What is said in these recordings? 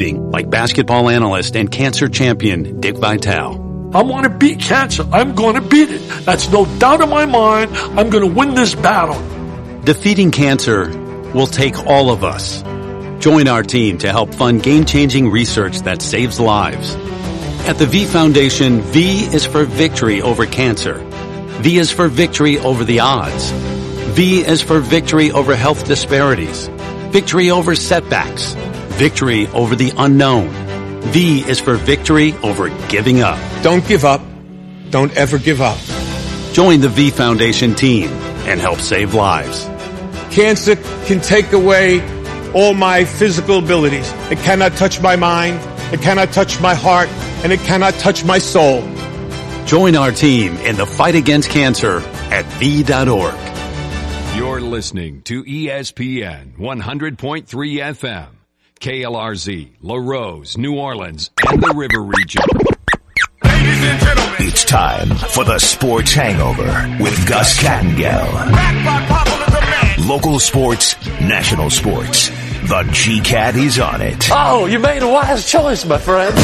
like basketball analyst and cancer champion Dick Vitale. I want to beat cancer. I'm going to beat it. That's no doubt in my mind. I'm going to win this battle. Defeating cancer will take all of us. Join our team to help fund game-changing research that saves lives. At the V Foundation, V is for victory over cancer. V is for victory over the odds. V is for victory over health disparities. Victory over setbacks. Victory over the unknown. V is for victory over giving up. Don't give up. Don't ever give up. Join the V Foundation team and help save lives. Cancer can take away all my physical abilities. It cannot touch my mind. It cannot touch my heart and it cannot touch my soul. Join our team in the fight against cancer at V.org. You're listening to ESPN 100.3 FM. KLRZ, Larose, New Orleans, and the River Region. Ladies and gentlemen, It's time for the Sports Hangover with Gus Kattengell. Local sports, national sports. The G-Cat is on it. Oh, you made a wise choice, my friend.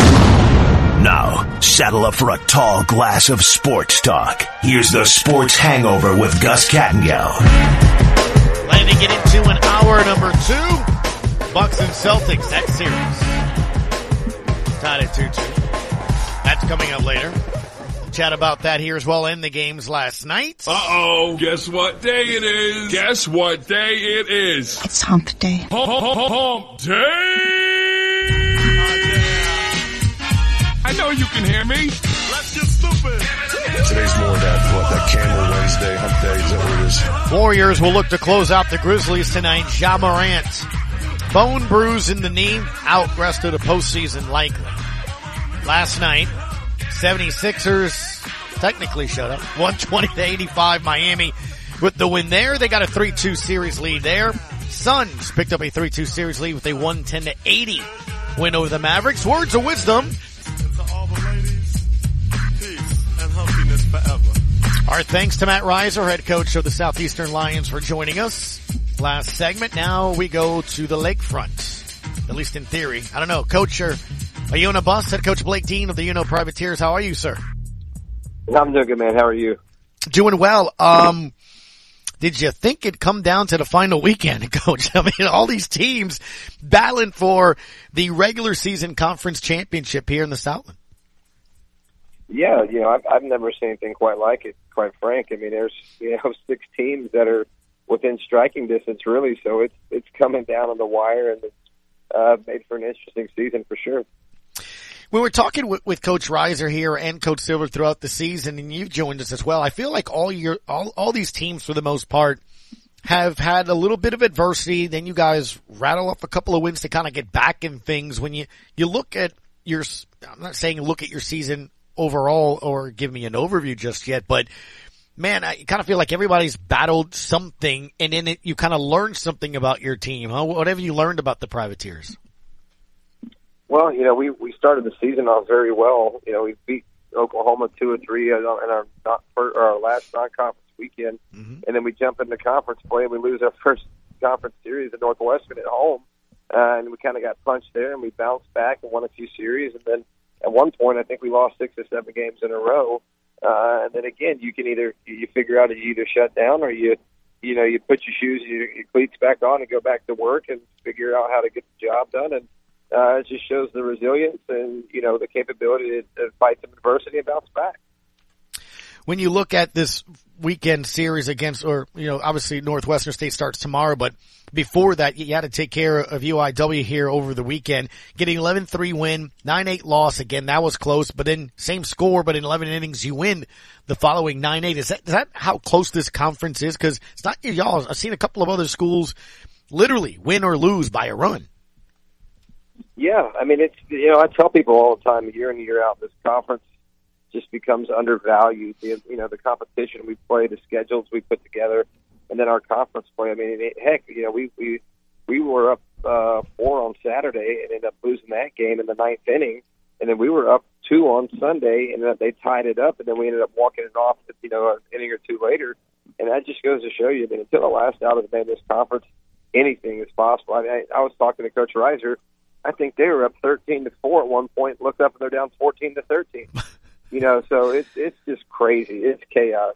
Now, saddle up for a tall glass of sports talk. Here's the Sports Hangover with Gus Kattengell. Planning to get into an hour number two. Bucks and Celtics, that series. Tied at 2-2. That's coming up later. We'll chat about that here as well in the games last night. Uh-oh. Guess what day it is? Guess what day it is? It's hump day. Hump, hump, hump, hump day! I know you can hear me. Let's get stupid. Today's more that, what, that Camel Wednesday, hump day, is that what it is? Warriors will look to close out the Grizzlies tonight. Ja Morant Bone bruise in the knee, out rest of the postseason likely. Last night, 76ers technically shut up. 120 to 85 Miami with the win there. They got a 3-2 series lead there. Suns picked up a 3-2 series lead with a 110 to 80 win over the Mavericks. Words of wisdom. Our thanks to Matt Riser, head coach of the Southeastern Lions for joining us last segment. Now we go to the lakefront, at least in theory. I don't know. Coach, are, are you on a bus? Head Coach Blake Dean of the UNO Privateers. How are you, sir? I'm doing good, man. How are you? Doing well. Um, did you think it'd come down to the final weekend, coach? I mean, all these teams battling for the regular season conference championship here in the Southland. Yeah, you know, I've, I've never seen anything quite like it, quite frank. I mean, there's, you know, six teams that are within striking distance, really. So it's it's coming down on the wire, and it's uh, made for an interesting season for sure. We were talking with, with Coach Riser here and Coach Silver throughout the season, and you've joined us as well. I feel like all your all all these teams, for the most part, have had a little bit of adversity. Then you guys rattle off a couple of wins to kind of get back in things. When you you look at your, I'm not saying look at your season overall or give me an overview just yet, but man, I kind of feel like everybody's battled something and in it you kind of learned something about your team, huh? Whatever you learned about the privateers. Well, you know, we, we started the season off very well. You know, we beat Oklahoma two or three in our not or our last non-conference weekend, mm-hmm. and then we jump into conference play and we lose our first conference series at Northwestern at home, uh, and we kind of got punched there, and we bounced back and won a few series, and then at one point I think we lost six or seven games in a row, uh, and then again, you can either you figure out that you either shut down or you you know you put your shoes your, your cleats back on and go back to work and figure out how to get the job done. And uh, it just shows the resilience and you know the capability to, to fight some adversity and bounce back when you look at this weekend series against, or, you know, obviously Northwestern State starts tomorrow, but before that, you had to take care of UIW here over the weekend, getting 11-3 win, 9-8 loss. Again, that was close, but then same score, but in 11 innings, you win the following 9-8. Is that, is that how close this conference is? Cause it's not y'all. I've seen a couple of other schools literally win or lose by a run. Yeah. I mean, it's, you know, I tell people all the time, year in, year out, this conference just becomes undervalued. The, you know, the competition we play, the schedules we put together, and then our conference play. I mean, it, heck, you know, we we we were up uh, four on Saturday and ended up losing that game in the ninth inning, and then we were up two on Sunday, and then they tied it up, and then we ended up walking it off, you know, an inning or two later. And that just goes to show you that until the last out of the day this conference, anything is possible. I mean, I, I was talking to Coach Riser I think they were up 13 to four at one point. Looked up and they're down 14 to 13. you know, so it's it's just crazy. It's chaos.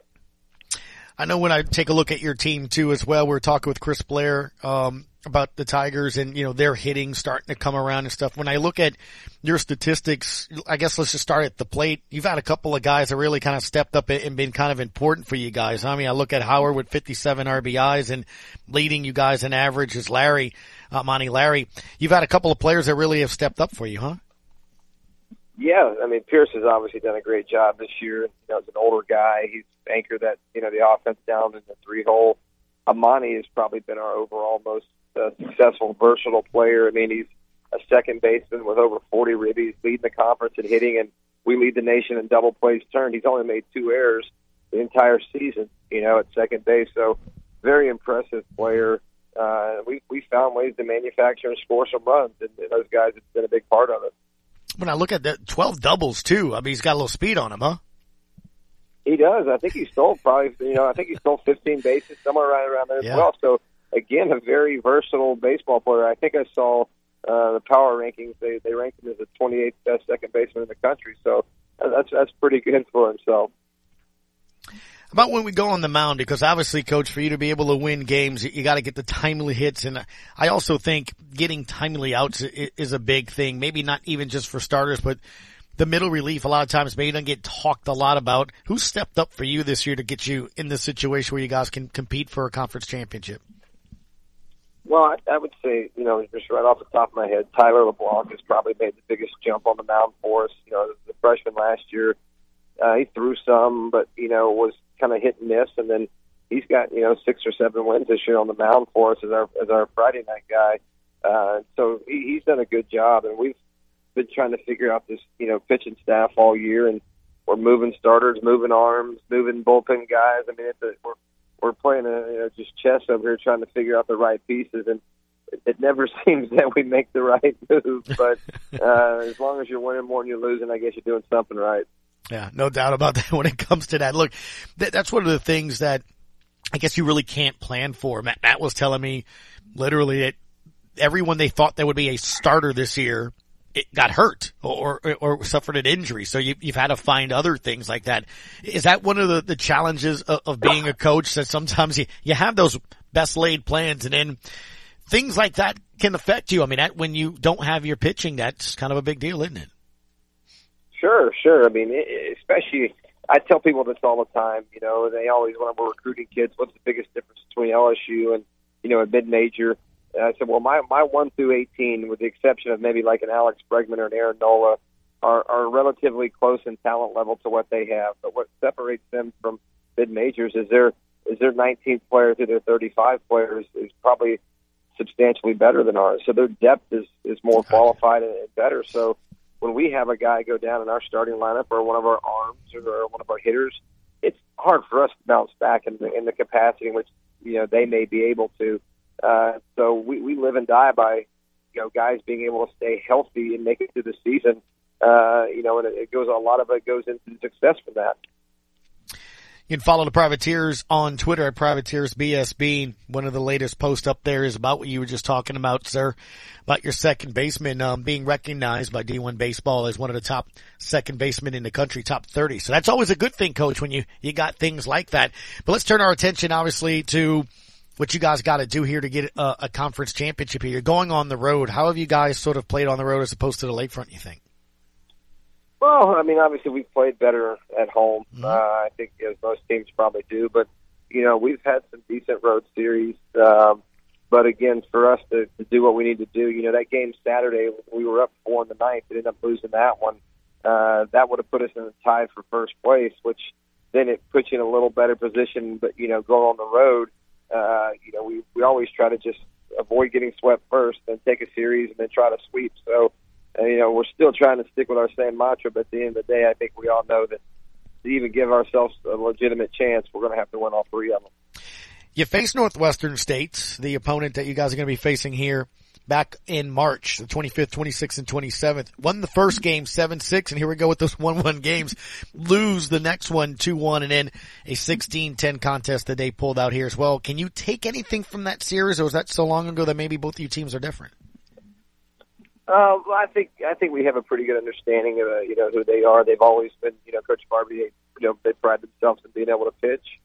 I know when I take a look at your team too as well, we are talking with Chris Blair, um, about the Tigers and, you know, their hitting starting to come around and stuff. When I look at your statistics, I guess let's just start at the plate. You've had a couple of guys that really kind of stepped up and been kind of important for you guys. I mean, I look at Howard with 57 RBIs and leading you guys in average is Larry, uh, Amani Larry. You've had a couple of players that really have stepped up for you, huh? Yeah, I mean Pierce has obviously done a great job this year. You know, as an older guy, he's anchored that you know the offense down in the three hole. Amani has probably been our overall most uh, successful, versatile player. I mean, he's a second baseman with over 40 ribbies, leading the conference in hitting, and we lead the nation in double plays turned. He's only made two errors the entire season, you know, at second base. So, very impressive player. Uh, we we found ways to manufacture and score some runs, and, and those guys have been a big part of it. When I look at the 12 doubles too, I mean, he's got a little speed on him, huh? He does. I think he stole probably, you know, I think he stole 15 bases somewhere right around there yeah. as well. So again, a very versatile baseball player. I think I saw uh, the power rankings. They they ranked him as the 28th best second baseman in the country. So that's that's pretty good for himself. About when we go on the mound, because obviously, coach, for you to be able to win games, you got to get the timely hits, and I also think getting timely outs is a big thing. Maybe not even just for starters, but the middle relief a lot of times maybe doesn't get talked a lot about. Who stepped up for you this year to get you in this situation where you guys can compete for a conference championship? Well, I, I would say, you know, just right off the top of my head, Tyler LeBlanc has probably made the biggest jump on the mound for us. You know, the freshman last year, uh, he threw some, but you know, was kind of hit and miss, and then he's got you know six or seven wins this year on the mound for us as our as our Friday night guy. Uh, so he, he's done a good job, and we've been trying to figure out this you know pitching staff all year, and we're moving starters, moving arms, moving bullpen guys. I mean, it's a, we're we're playing a, you know, just chess over here trying to figure out the right pieces, and it, it never seems that we make the right move. But uh, as long as you're winning more than you're losing, I guess you're doing something right. Yeah, no doubt about that. When it comes to that, look, th- that's one of the things that I guess you really can't plan for. Matt, Matt was telling me literally that everyone they thought that would be a starter this year it got hurt or, or, or suffered an injury. So you, have had to find other things like that. Is that one of the, the challenges of, of being a coach that sometimes you, you have those best laid plans and then things like that can affect you? I mean, that, when you don't have your pitching, that's kind of a big deal, isn't it? Sure, sure. I mean, especially, I tell people this all the time, you know, they always, when I'm recruiting kids, what's the biggest difference between LSU and, you know, a mid-major? And I said, well, my my one through eighteen, with the exception of maybe like an Alex Bregman or an Aaron Nola, are are relatively close in talent level to what they have. But what separates them from mid majors is their is their 19th player to their 35 players is probably substantially better than ours. So their depth is is more qualified and better. So when we have a guy go down in our starting lineup or one of our arms or one of our hitters, it's hard for us to bounce back in the in the capacity in which you know they may be able to. Uh, so we, we live and die by, you know, guys being able to stay healthy and make it through the season. Uh, you know, and it, it goes, a lot of it goes into success for that. You can follow the Privateers on Twitter at PrivateersBSB. One of the latest posts up there is about what you were just talking about, sir, about your second baseman um, being recognized by D1 Baseball as one of the top second basemen in the country, top 30. So that's always a good thing, coach, when you, you got things like that. But let's turn our attention, obviously, to what you guys got to do here to get a, a, conference championship here. You're going on the road. How have you guys sort of played on the road as opposed to the lakefront? You think? Well, I mean, obviously we've played better at home. Mm-hmm. Uh, I think as most teams probably do, but you know we've had some decent road series. Um, but again, for us to, to do what we need to do, you know, that game Saturday we were up four in the ninth, and ended up losing that one. Uh, that would have put us in a tie for first place, which then it puts you in a little better position. But you know, going on the road uh, you know, we, we always try to just avoid getting swept first, then take a series, and then try to sweep. So, uh, you know, we're still trying to stick with our same mantra, but at the end of the day, I think we all know that to even give ourselves a legitimate chance, we're going to have to win all three of them. You face Northwestern State, the opponent that you guys are going to be facing here back in March, the 25th, 26th, and 27th. Won the first game 7-6, and here we go with those 1-1 games. Lose the next one 2-1, and then a 16-10 contest that they pulled out here as well. Can you take anything from that series, or was that so long ago that maybe both of you teams are different? Uh, well, I think I think we have a pretty good understanding of uh, you know who they are. They've always been you know Coach Barbier. They, you know they pride themselves in being able to pitch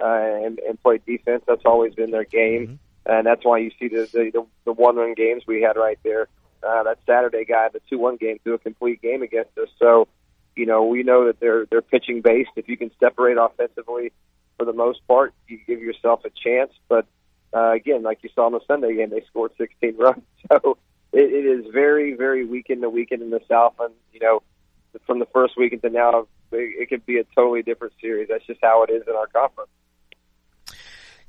uh, and, and play defense. That's always been their game, mm-hmm. and that's why you see the the, the, the one run games we had right there. Uh, that Saturday guy, the two one game, threw a complete game against us. So, you know we know that they're they're pitching based. If you can separate offensively, for the most part, you give yourself a chance. But uh, again, like you saw in the Sunday game, they scored 16 runs. So it, it is very, very weekend to weekend in the South, and you know, from the first weekend to now, it, it could be a totally different series. That's just how it is in our conference.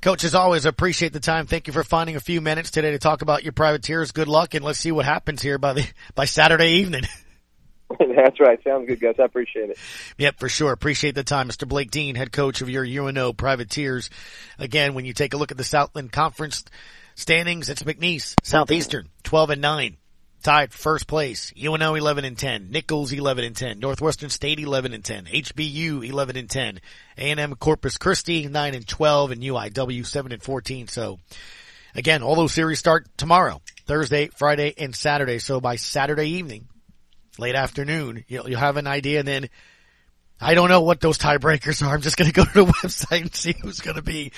Coach, as always, appreciate the time. Thank you for finding a few minutes today to talk about your privateers. Good luck, and let's see what happens here by the by Saturday evening. That's right. Sounds good, guys. I appreciate it. Yep, for sure. Appreciate the time. Mr. Blake Dean, head coach of your UNO Privateers. Again, when you take a look at the Southland Conference Standings, it's McNeese, Southeastern, 12 and 9. Tied first place. UNO 11 and 10. Nicholls 11 and 10. Northwestern State 11 and 10. HBU 11 and 10. A&M Corpus Christi 9 and 12 and UIW 7 and 14. So again, all those series start tomorrow, Thursday, Friday, and Saturday. So by Saturday evening, late afternoon, you'll, you'll have an idea and then I don't know what those tiebreakers are. I'm just going to go to the website and see who's going to be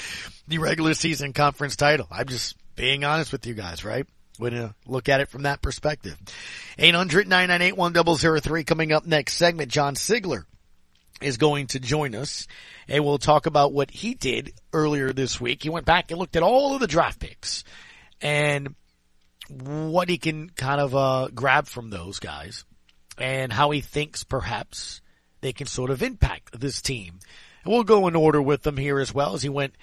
the regular season conference title. I'm just being honest with you guys, right? When you look at it from that perspective. 800-998-1003 coming up next segment. John Sigler is going to join us and we'll talk about what he did earlier this week. He went back and looked at all of the draft picks and what he can kind of, uh, grab from those guys and how he thinks perhaps they can sort of impact this team. And we'll go in order with them here as well as he went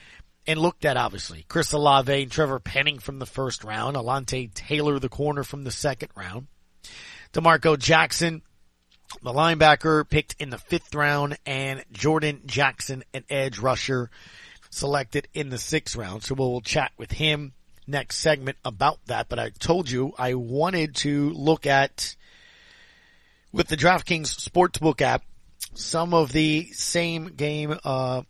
and looked at obviously Chris Olave and Trevor Penning from the first round, Alontae Taylor the corner from the second round, D'Marco Jackson, the linebacker picked in the fifth round, and Jordan Jackson, an edge rusher, selected in the sixth round. So we'll chat with him next segment about that. But I told you I wanted to look at with the DraftKings Sportsbook app some of the same game uh,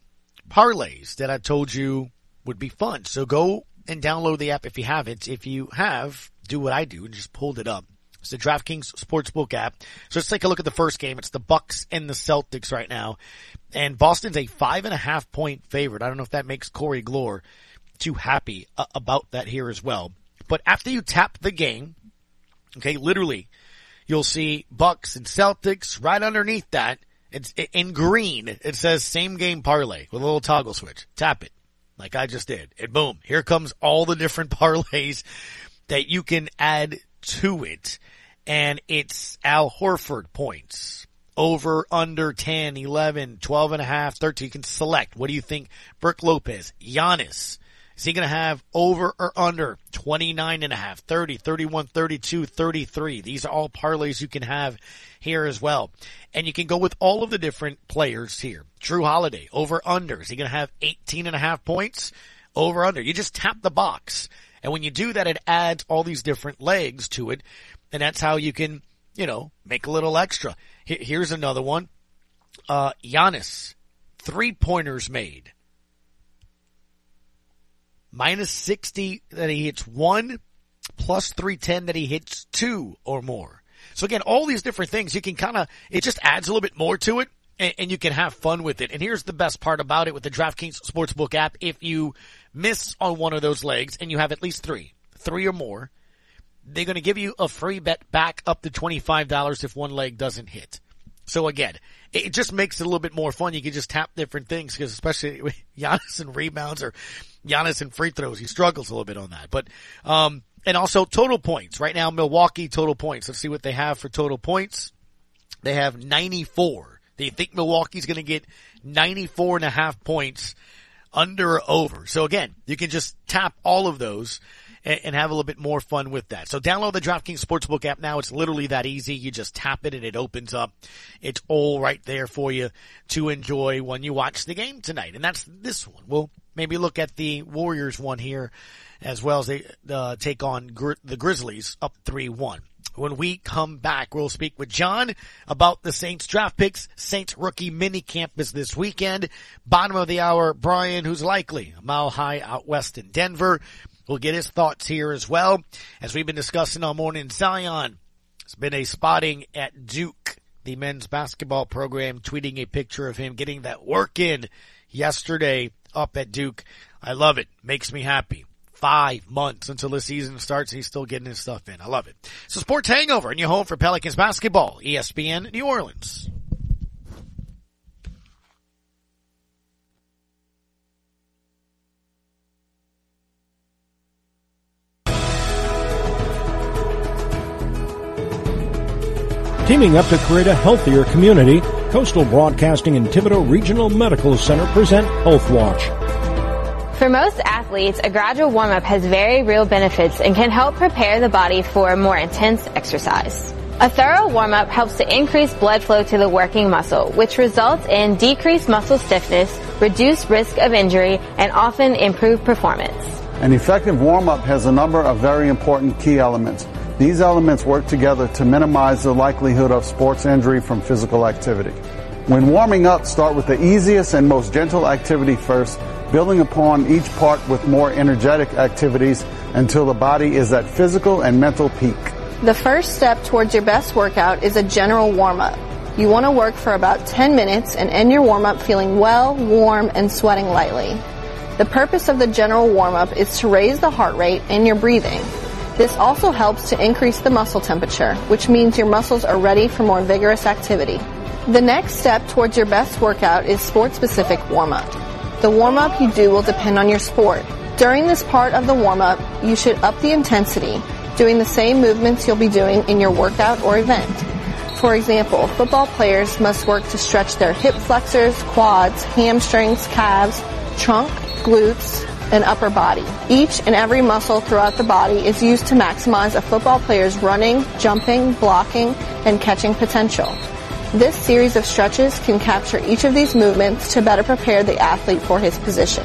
parlays that I told you would be fun. So go and download the app if you haven't. If you have, do what I do and just pulled it up. It's the DraftKings Sportsbook app. So let's take a look at the first game. It's the Bucks and the Celtics right now. And Boston's a five and a half point favorite. I don't know if that makes Corey Glore too happy uh, about that here as well. But after you tap the game, okay, literally, you'll see Bucks and Celtics right underneath that. It's in green. It says same game parlay with a little toggle switch. Tap it like I just did. And boom, here comes all the different parlays that you can add to it. And it's Al Horford points over, under 10, 11, 12 and a half, 13. You can select. What do you think? Brook Lopez, Giannis, is he going to have over or under 29 and a half, 30, 31, 32, 33? These are all parlays you can have here as well. And you can go with all of the different players here. Jrue Holiday, over under. Is he going to have 18 and a half points? Over under. You just tap the box. And when you do that, it adds all these different legs to it. And that's how you can, you know, make a little extra. Here's another one. Uh, Giannis, three pointers made minus 60 that he hits one, plus 310 that he hits two or more. So again, all these different things, you can kind of, it just adds a little bit more to it and, and, you can have fun with it. And here's the best part about it with the DraftKings Sportsbook app. If you miss on one of those legs and you have at least three, three or more, they're going to give you a free bet back up to $25 if one leg doesn't hit. So again, it just makes it a little bit more fun. You can just tap different things because especially Giannis and rebounds or Giannis and free throws, he struggles a little bit on that. But, um, and also total points. Right now, Milwaukee total points. Let's see what they have for total points. They have 94. They think Milwaukee's going to get 94 and a half points under or over. So again, you can just tap all of those and, and have a little bit more fun with that. So download the DraftKings Sportsbook app now. It's literally that easy. You just tap it and it opens up. It's all right there for you to enjoy when you watch the game tonight. And that's this one. We'll maybe look at the Warriors one here as well as they uh, take on the Grizzlies up 3-1. When we come back, we'll speak with John about the Saints draft picks. Saints rookie mini camp is this weekend. Bottom of the hour, Brian, who's likely a mile high out west in Denver. We'll get his thoughts here as well. As we've been discussing all morning, Zion It's been a spotting at Duke, the men's basketball program, tweeting a picture of him getting that work in yesterday up at Duke. I love it. Makes me happy. Five months until the season starts. He's still getting his stuff in. I love it. So Sports Hangover and your home for Pelicans basketball, ESPN New Orleans. Teaming up to create a healthier community, Coastal Broadcasting and Thibodaux Regional Medical Center present Health Watch. For most athletes, a gradual warm-up has very real benefits and can help prepare the body for more intense exercise. A thorough warm-up helps to increase blood flow to the working muscle, which results in decreased muscle stiffness, reduced risk of injury, and often improved performance. An effective warm-up has a number of very important key elements. These elements work together to minimize the likelihood of sports injury from physical activity. When warming up, start with the easiest and most gentle activity first, building upon each part with more energetic activities until the body is at physical and mental peak. The first step towards your best workout is a general warm-up. You want to work for about 10 minutes and end your warm-up feeling well, warm, and sweating lightly. The purpose of the general warm-up is to raise the heart rate and your breathing. This also helps to increase the muscle temperature, which means your muscles are ready for more vigorous activity. The next step towards your best workout is sport-specific warm-up. The warm-up you do will depend on your sport. During this part of the warm-up, you should up the intensity, doing the same movements you'll be doing in your workout or event. For example, football players must work to stretch their hip flexors, quads, hamstrings, calves, trunk, glutes, and upper body. Each and every muscle throughout the body is used to maximize a football player's running, jumping, blocking, and catching potential. This series of stretches can capture each of these movements to better prepare the athlete for his position.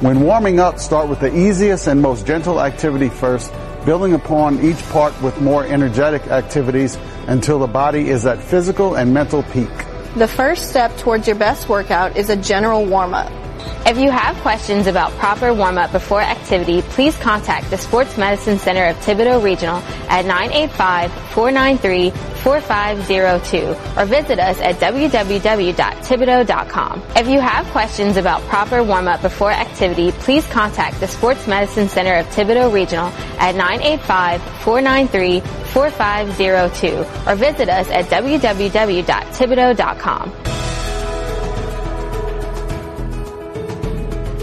When warming up, start with the easiest and most gentle activity first, building upon each part with more energetic activities until the body is at physical and mental peak. The first step towards your best workout is a general warm-up. If you have questions about proper warm-up before activity, please contact the Sports Medicine Center of Thibodaux Regional at 985-493-4502 or visit us at www.thibodaux.com. If you have questions about proper warm-up before activity, please contact the Sports Medicine Center of Thibodaux Regional at 985-493-4502 or visit us at www.thibodaux.com.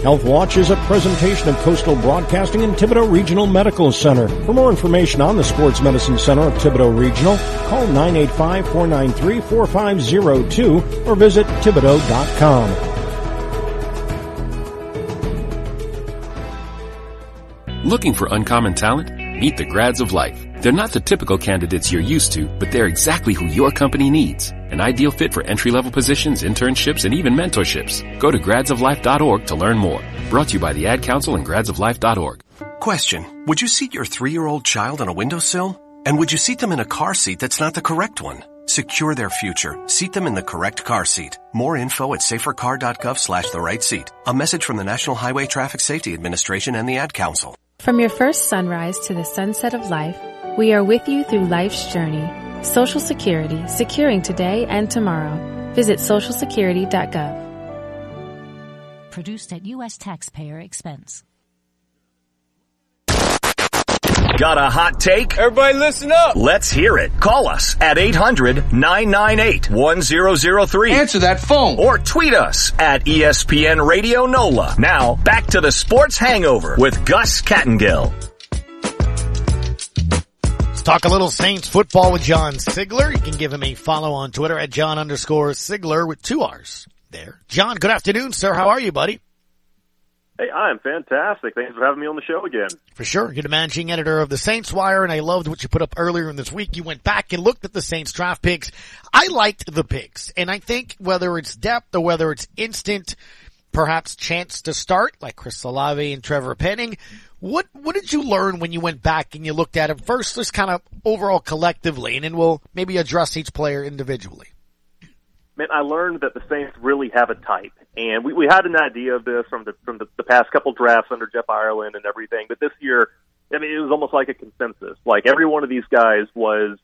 Health Watch is a presentation of Coastal Broadcasting and Thibodaux Regional Medical Center. For more information on the Sports Medicine Center of Thibodaux Regional, call 985-493-4502 or visit Thibodaux.com. Looking for uncommon talent? Meet the grads of life. They're not the typical candidates you're used to, but they're exactly who your company needs. An ideal fit for entry-level positions, internships, and even mentorships. Go to gradsoflife.org to learn more. Brought to you by the Ad Council and gradsoflife.org. Question. Would you seat your three-year-old child on a windowsill? And would you seat them in a car seat that's not the correct one? Secure their future. Seat them in the correct car seat. More info at safercar.gov slash the right seat. A message from the National Highway Traffic Safety Administration and the Ad Council. From your first sunrise to the sunset of life, we are with you through life's journey. Social Security, securing today and tomorrow. Visit socialsecurity.gov. Produced at U.S. taxpayer expense. Got a hot take? Everybody listen up. Let's hear it. Call us at 800-998-1003. Answer that phone. Or tweet us at ESPN Radio NOLA. Now, back to the Sports Hangover with Gus Kattengell. Let's talk a little Saints football with John Sigler. You can give him a follow on Twitter at John underscore Sigler with two R's there. John, good afternoon, sir. How are you, buddy? Hey, I'm fantastic. Thanks for having me on the show again. For sure. You're the managing editor of the Saints Wire, and I loved what you put up earlier in this week. You went back and looked at the Saints draft picks. I liked the picks, and I think whether it's depth or whether it's instant, perhaps chance to start, like Chris Olave and Trevor Penning, what what did you learn when you went back and you looked at it first, just kind of overall collectively, and then we'll maybe address each player individually? Man, I learned that the Saints really have a type, and we we had an idea of this from the from the, the past couple drafts under Jeff Ireland and everything, but this year, I mean, it was almost like a consensus. Like every one of these guys was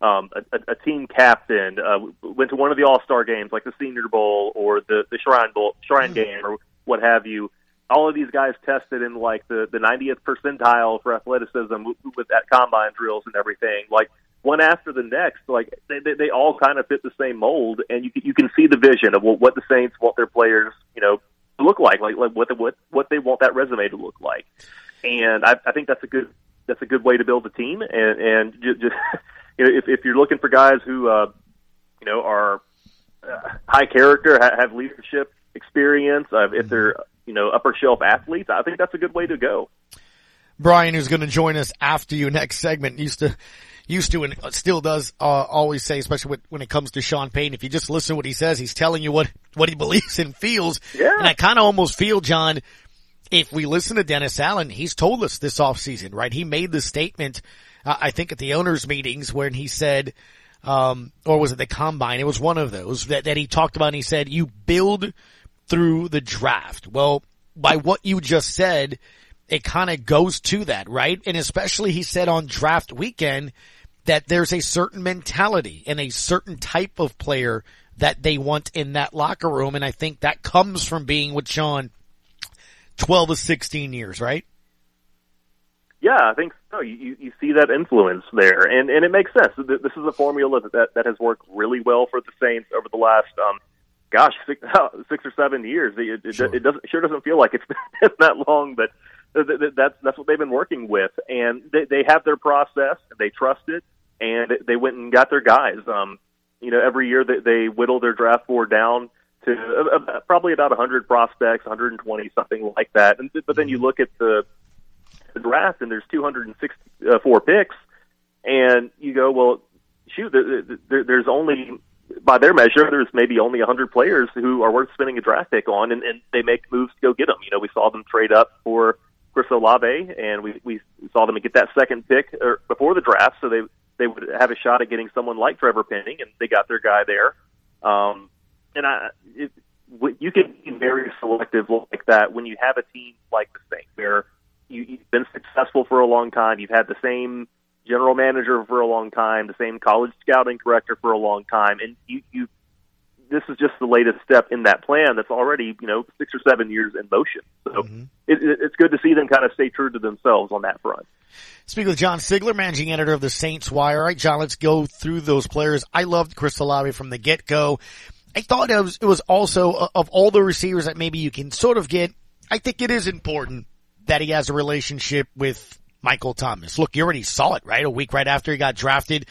um, a, a a team captain, uh, went to one of the All Star games like the Senior Bowl or the the Shrine Bowl, Shrine mm-hmm. Game or what have you. All of these guys tested in like the the 90th percentile for athleticism with, that combine drills and everything. Like one after the next, like they, they, they all kind of fit the same mold, and you you can see the vision of what, what the Saints want their players, you know, to look like, like like what the, what what they want that resume to look like. And I, I think that's a good that's a good way to build a team, and and just, just you know, if, if you're looking for guys who, uh, you know, are uh, high character, ha- have leadership experience, uh, if they're, you know, upper shelf athletes, I think that's a good way to go. Brian, who's going to join us after you next segment, used to, used to and still does, uh, always say, especially when, when it comes to Sean Payton, if you just listen to what he says, he's telling you what, what he believes and feels. Yeah. And I kind of almost feel, John, if we listen to Dennis Allen, he's told us this offseason, right? He made the statement uh, I think at the owners meetings when he said, um, or was it the combine? It was one of those that, that he talked about and he said, you build through the draft. Well, by what you just said, it kind of goes to that, right? And especially he said on draft weekend that there's a certain mentality and a certain type of player that they want in that locker room. And I think that comes from being with Sean 12 to 16 years, right? Yeah, I think so. You, you see that influence there, and and it makes sense. This is a formula that that has worked really well for the Saints over the last, um, gosh, six, six or seven years. It, it, sure. it doesn't sure doesn't feel like it's been that long, but that's that's what they've been working with, and they, they have their process. They trust it, and they went and got their guys. Um, you know, every year they, they whittle their draft board down to uh, probably about 100 prospects, 120, something like that. And but then you look at the the draft and there's 264 picks, and you go, well, shoot, there, there, there's only by their measure, there's maybe only 100 players who are worth spending a draft pick on, and, and they make moves to go get them. You know, we saw them trade up for Chris Olave, and we we saw them get that second pick or before the draft, so they they would have a shot at getting someone like Trevor Penning, and they got their guy there. Um, and I, it, you can be very selective like that when you have a team like the Saints, where you, you've been successful for a long time. You've had the same general manager for a long time, the same college scouting director for a long time, and you you this is just the latest step in that plan that's already you know six or seven years in motion. So mm-hmm. it, it, it's good to see them kind of stay true to themselves on that front. Speaking with John Sigler, managing editor of the Saints Wire. All right, John, let's go through those players. I loved Chris Olave from the get go. I thought it was, it was also uh, of all the receivers that maybe you can sort of get. I think it is important that he has a relationship with Michael Thomas. Look, you already saw it, right? A week right after he got drafted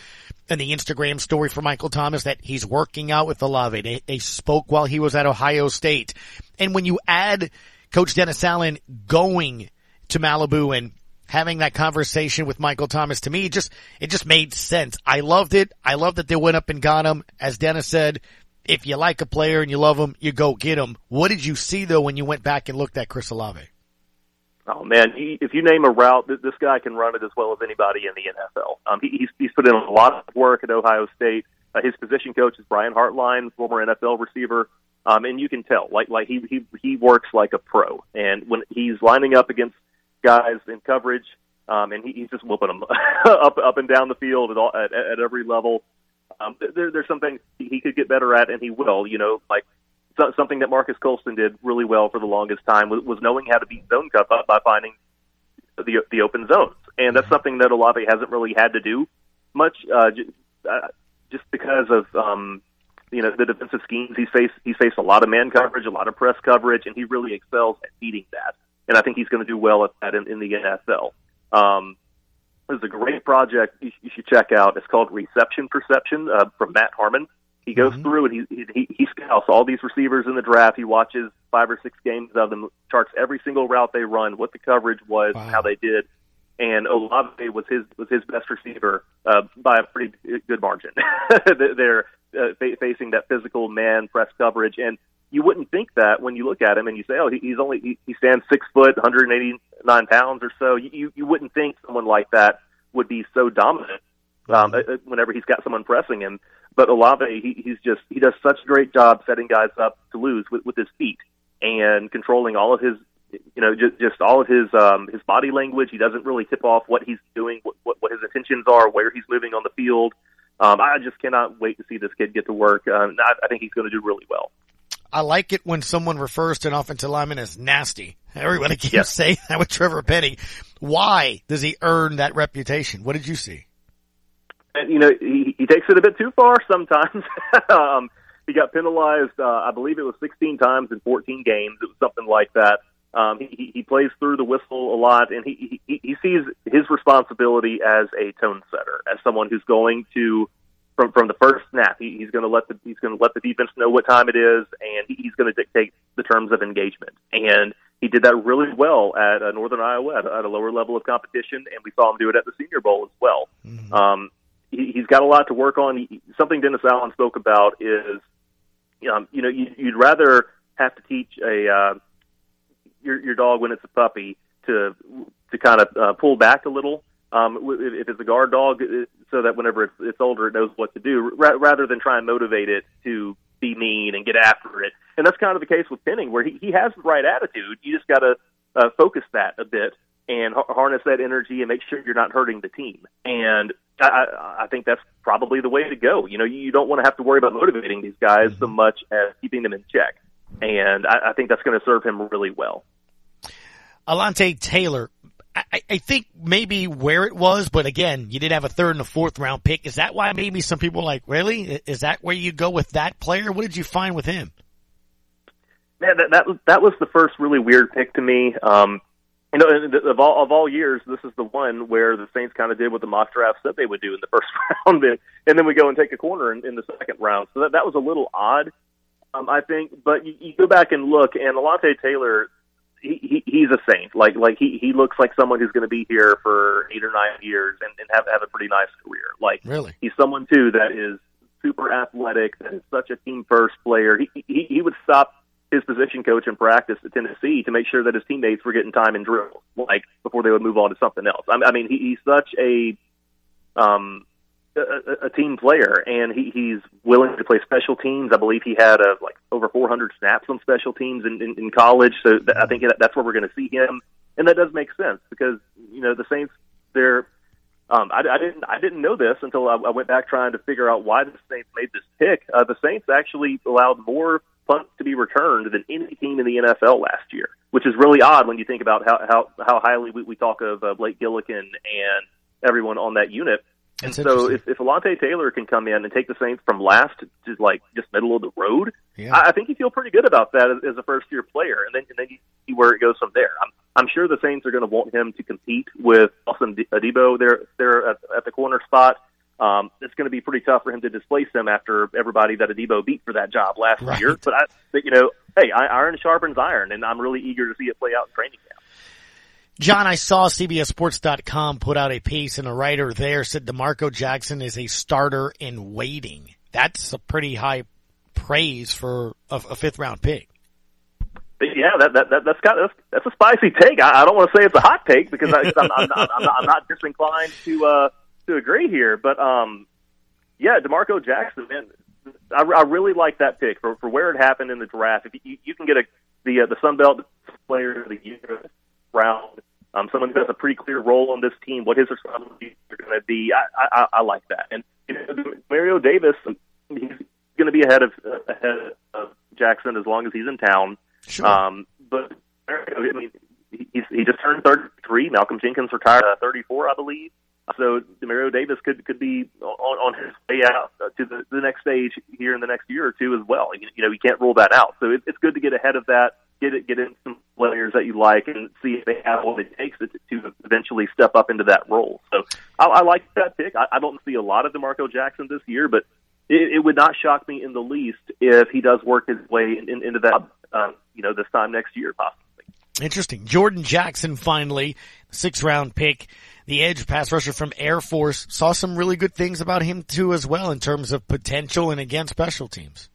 and the Instagram story for Michael Thomas that he's working out with Olave. They, they spoke while he was at Ohio State. And when you add Coach Dennis Allen going to Malibu and having that conversation with Michael Thomas to me, it just, it just made sense. I loved it. I love that they went up and got him. As Dennis said, if you like a player and you love him, you go get him. What did you see though when you went back and looked at Chris Olave? Oh man, he, if you name a route, this guy can run it as well as anybody in the NFL. Um, he, he's, he's put in a lot of work at Ohio State. Uh, his position coach is Brian Hartline, former NFL receiver, um, and you can tell, like like he he he works like a pro. And when he's lining up against guys in coverage, um, and he, he's just whooping them up up and down the field at all at, at every level. Um, there, there's something he could get better at, and he will. You know, like so, something that Marques Colston did really well for the longest time was, was knowing how to beat zone up by finding the the open zones, and that's something that Olave hasn't really had to do much, uh, j- uh, just because of um, you know the defensive schemes he's faced. He's faced a lot of man coverage, a lot of press coverage, and he really excels at beating that. And I think he's going to do well at that in, in the NFL. Um, there's a great project you, you should check out. It's called Reception Perception uh, from Matt Harmon. He goes mm-hmm. through and he, he he scouts all these receivers in the draft. He watches five or six games of them, charts every single route they run, what the coverage was, wow. how they did. And Olave was his was his best receiver uh, by a pretty good margin. They're uh, fa- facing that physical man press coverage, and you wouldn't think that when you look at him and you say, "Oh, he, he's only he, he stands six foot, 189 pounds or so." You you wouldn't think someone like that would be so dominant um, mm-hmm. Uh, whenever he's got someone pressing him. But Olave, he, he's just he does such a great job setting guys up to lose with, with his feet and controlling all of his you know just just all of his um his body language he doesn't really tip off what he's doing what what, what his intentions are where he's moving on the field Um, I just cannot wait to see this kid get to work. Um, I, I think he's going to do really well. I like it when someone refers to an offensive lineman as nasty. Everybody keeps saying that with Trevor Penning. Why does he earn that reputation? What did you see? And you know he, he takes it a bit too far sometimes. um, he got penalized, uh, I believe it was 16 times in 14 games. It was something like that. Um, he, he- plays through the whistle a lot, and he, he he sees his responsibility as a tone setter, as someone who's going to from from the first snap. He, he's going to let the he's going to let the defense know what time it is, and he's going to dictate the terms of engagement. And he did that really well at uh, Northern Iowa at, at a lower level of competition, and we saw him do it at the Senior Bowl as well. Um, he, he's got a lot to work on. He, something Dennis Allen spoke about is, um, you know, you, you'd rather have to teach a uh, your your dog when it's a puppy to to kind of uh, pull back a little. Um, if it's a guard dog, uh, so that whenever it's, it's older, it knows what to do, ra- rather than try and motivate it to be mean and get after it. And that's kind of the case with Penning, where he, he has the right attitude. You just got to uh, focus that a bit and harness that energy and make sure you're not hurting the team. And I, I, I think that's probably the way to go. You know, you don't want to have to worry about motivating these guys so much as keeping them in check. And I, I think that's going to serve him really well. Alontae Taylor, I, I- think maybe where it was, but again, you did have a third and a fourth round pick. Is that why maybe some people are like, really? Is that where you go with that player? What did you find with him? Man, that that was- that was the first really weird pick to me. Um, you know, of all of all years, this is the one where the Saints kind of did what the mock draft said they would do in the first round, and, and then we go and take a corner in, in the second round. So that that was a little odd, um, I think. But you, you go back and look, and Alontae Taylor, he, he he's a saint. Like like he he looks like someone who's going to be here for eight or nine years and, and have have a pretty nice career. Like Really? he's someone too that is super athletic, that is such a team first player. He, he he would stop his position coach in practice at Tennessee to make sure that his teammates were getting time in drills, like before they would move on to something else. I, I mean, he, he's such a um a, a- a team player, and he, he's willing to play special teams. I believe he had uh like over 400 snaps on special teams in, in, in college, so th- I think that, that's where we're going to see him, and that does make sense because you know the Saints they're um, I, I didn't I didn't know this until I, I went back trying to figure out why the Saints made this pick. Uh, the Saints actually allowed more punts to be returned than any team in the NFL last year, which is really odd when you think about how how, how highly we, we talk of uh, Blake Gillikin and everyone on that unit. And so, if, if Alontae Taylor can come in and take the Saints from last to like just middle of the road, Yeah. I, I think you feel pretty good about that as, as a first year player, and then and then you see where it goes from there. I'm I'm sure the Saints are going to want him to compete with Paulson Adebo there there at, at the corner spot. Um, it's going to be pretty tough for him to displace him after everybody that Adebo beat for that job last Right. year. But I, but, you know, hey, I, iron sharpens iron, and I'm really eager to see it play out in training camp. John, I saw CBSSports.com put out a piece and a writer there said D'Marco Jackson is a starter in waiting. That's a pretty high praise for a, a fifth round pick. Yeah, that, that, that that's got that's, that's a spicy take. I, I don't want to say it's a hot take because I, I'm, I'm, not, I'm, not, I'm not disinclined to uh, to agree here. But um, yeah, D'Marco Jackson, man, I, I really like that pick for for where it happened in the draft. If you, you can get a the uh, the Sun Belt player of the year round, um, someone who has a pretty clear role on this team, what his responsibilities are going to be, I, I, I like that. And you know, Mario Davis, he's going to be ahead of uh, ahead of Jackson as long as he's in town. Sure. Um, but I mean, he's, he just turned 33. Malcolm Jenkins retired at 34, I believe. So Demario Davis could could be on, on his way out uh, to the, the next stage here in the next year or two as well. You, you know, you can't rule that out. So it, it's good to get ahead of that, get it, get in some players that you like, and see if they have what it takes to, to eventually step up into that role. So I, I like that pick. I, I don't see a lot of D'Marco Jackson this year, but it, it would not shock me in the least if he does work his way in, in, into that, uh, you know, this time next year possibly. Interesting. Jordan Jackson finally, sixth round pick, the edge pass rusher from Air Force. Saw some really good things about him too as well in terms of potential and again special teams.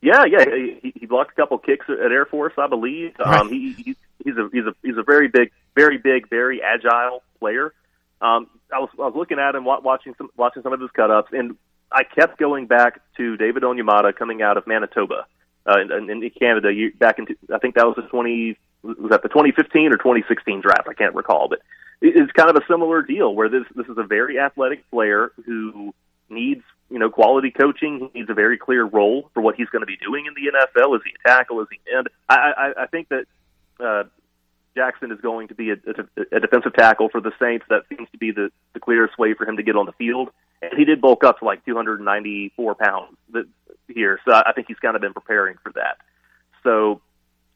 Yeah, yeah, he blocked a couple kicks at Air Force, I believe. Right. Um, he, he he's a he's a he's a very big, very big, very agile player. Um, I was I was looking at him watching some watching some of his cut ups, and I kept going back to David Onyemata coming out of Manitoba uh, in, in Canada you, back in I think that was the twenty was that the 2015 or 2016 draft I can't recall, but it's kind of a similar deal where this this is a very athletic player who needs you know quality coaching. He needs a very clear role for what he's going to be doing in the NFL. Is he a tackle? Is he end? I I, I think that. Uh, Jackson is going to be a, a, a defensive tackle for the Saints. That seems to be the, the clearest way for him to get on the field. And he did bulk up to like 294 pounds here, so I think he's kind of been preparing for that. So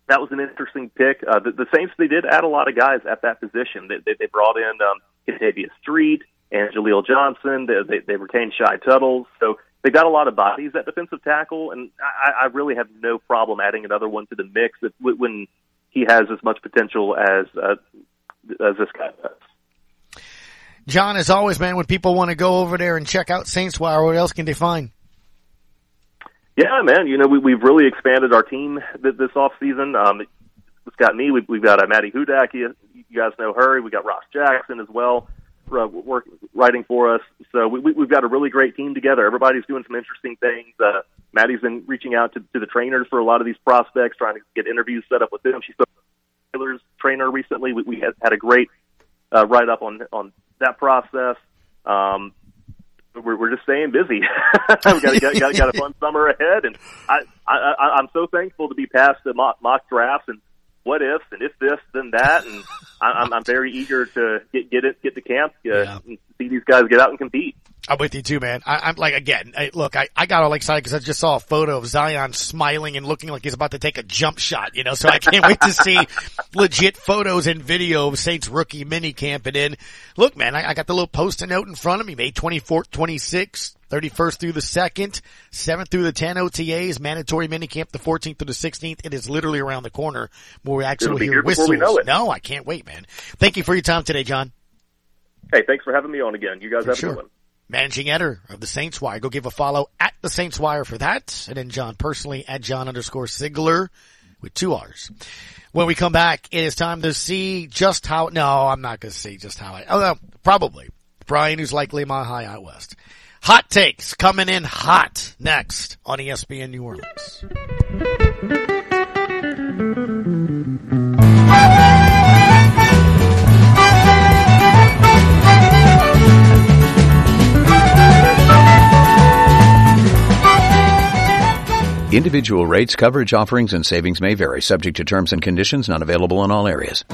that was an interesting pick. Uh, the, the Saints they did add a lot of guys at that position. They, they, they brought in um, Kentavius Street and Jaleel Johnson. They, they, they retained Shy Tuttle. So they got a lot of bodies at defensive tackle, and I, I really have no problem adding another one to the mix if, when he has as much potential as uh, as this guy does. John, as always, man, when people want to go over there and check out Saints Wire, what else can they find? Yeah, man. You know, we, we've really expanded our team this, this off season. Um, it's got me. We've, we've got uh, Maddie Hudak. You, you guys know her. We got Ross Jackson as well, uh, work writing for us. So we, we, we've got a really great team together. Everybody's doing some interesting things. Uh, Maddie's been reaching out to, to the trainers for a lot of these prospects, trying to get interviews set up with them. She spoke to Taylor's trainer recently. We, we had, had a great uh, write up on on that process. Um, we're, we're just staying busy. we got, got, got, got a fun summer ahead, and I, I, I, I'm so thankful to be past the mock, mock drafts and what ifs and if this then that, and I'm, I'm very eager to get get it get to camp, uh, yeah. see these guys get out and compete. I'm with you too, man. I, am like again. I, look, I, I got all excited because I just saw a photo of Zion smiling and looking like he's about to take a jump shot. You know, so I can't wait to see legit photos and video of Saints rookie mini camp. And then, look, man, I, I got the little post-it note in front of me. May 24th, 26th, 31st through the 2nd, 7th through the 10 OTAs, mandatory mini camp the 14th through the 16th. It is literally around the corner where we actually hear whistles. No, I can't wait, man. Thank you for your time today, John. Hey, thanks for having me on again. You guys for have sure. a good one managing editor of the Saints Wire. Go give a follow at the Saints Wire for that. And then John personally at John underscore Sigler with two R's. When we come back, it is time to see just how, no, I'm not going to see just how I, oh no, probably. Brian, who's likely my high out west. Hot takes coming in hot next on ESPN New Orleans. Individual rates, coverage offerings, and savings may vary, subject to terms and conditions not available in all areas.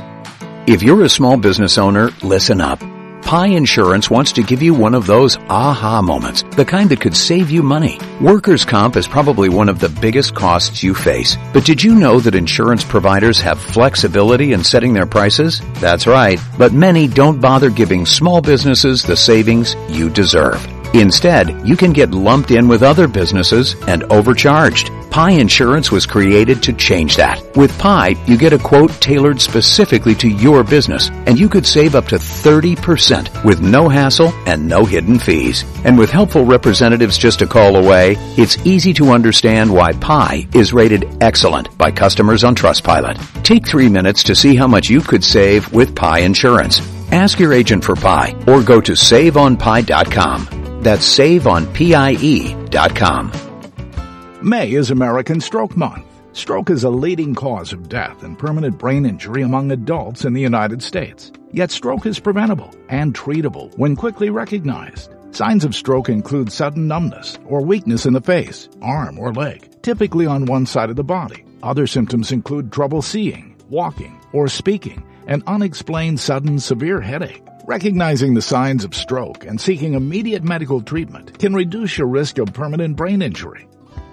If you're a small business owner, listen up. Pie Insurance wants to give you one of those aha moments, the kind that could save you money. Workers' comp is probably one of the biggest costs you face. But did you know that insurance providers have flexibility in setting their prices? That's right, but many don't bother giving small businesses the savings you deserve. Instead, you can get lumped in with other businesses and overcharged. Pie Insurance was created to change that. With Pie, you get a quote tailored specifically to your business, and you could save up to 30% with no hassle and no hidden fees. And with helpful representatives just a call away, it's easy to understand why Pie is rated excellent by customers on Trustpilot. Take three minutes to see how much you could save with Pie Insurance. Ask your agent for Pie or go to saveonpie.com. That's saveonpie.com. May is American Stroke Month. Stroke is a leading cause of death and permanent brain injury among adults in the United States. Yet stroke is preventable and treatable when quickly recognized. Signs of stroke include sudden numbness or weakness in the face, arm, or leg, typically on one side of the body. Other symptoms include trouble seeing, walking, or speaking, and unexplained sudden severe headache. Recognizing the signs of stroke and seeking immediate medical treatment can reduce your risk of permanent brain injury.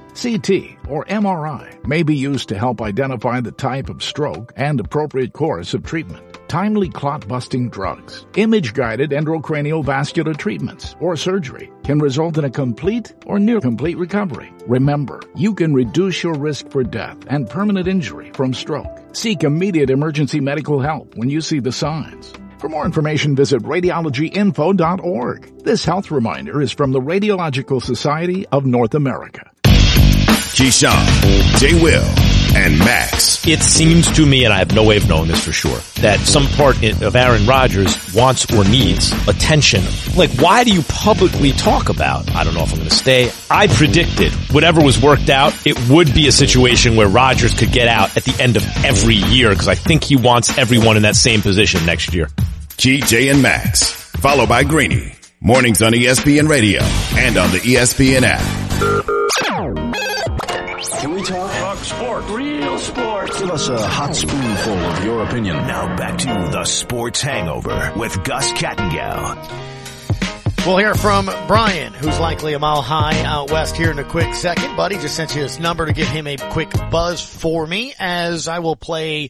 CT or MRI may be used to help identify the type of stroke and appropriate course of treatment. Timely clot busting drugs, image guided endocranial vascular treatments, or surgery can result in a complete or near complete recovery. Remember, you can reduce your risk for death and permanent injury from stroke. Seek immediate emergency medical help when you see the signs. For more information, visit radiologyinfo.org. This health reminder is from the Radiological Society of North America. Keyshawn, J. Will, and Max. It seems to me, and I have no way of knowing this for sure, that some part of Aaron Rodgers wants or needs attention. Like, why do you publicly talk about, I don't know if I'm going to stay? I predicted whatever was worked out, it would be a situation where Rodgers could get out at the end of every year because I think he wants everyone in that same position next year. Key, and Max. Followed by Greeny Mornings on ESPN Radio and on the ESPN app. Can we talk? Talk sports. Real sports. Give us a hot spoonful of your opinion. Now back to the Sports Hangover with Gus Kattengell. We'll hear from Brian, who's likely a mile high out west here in a quick second. Buddy just sent you his number to give him a quick buzz for me as I will play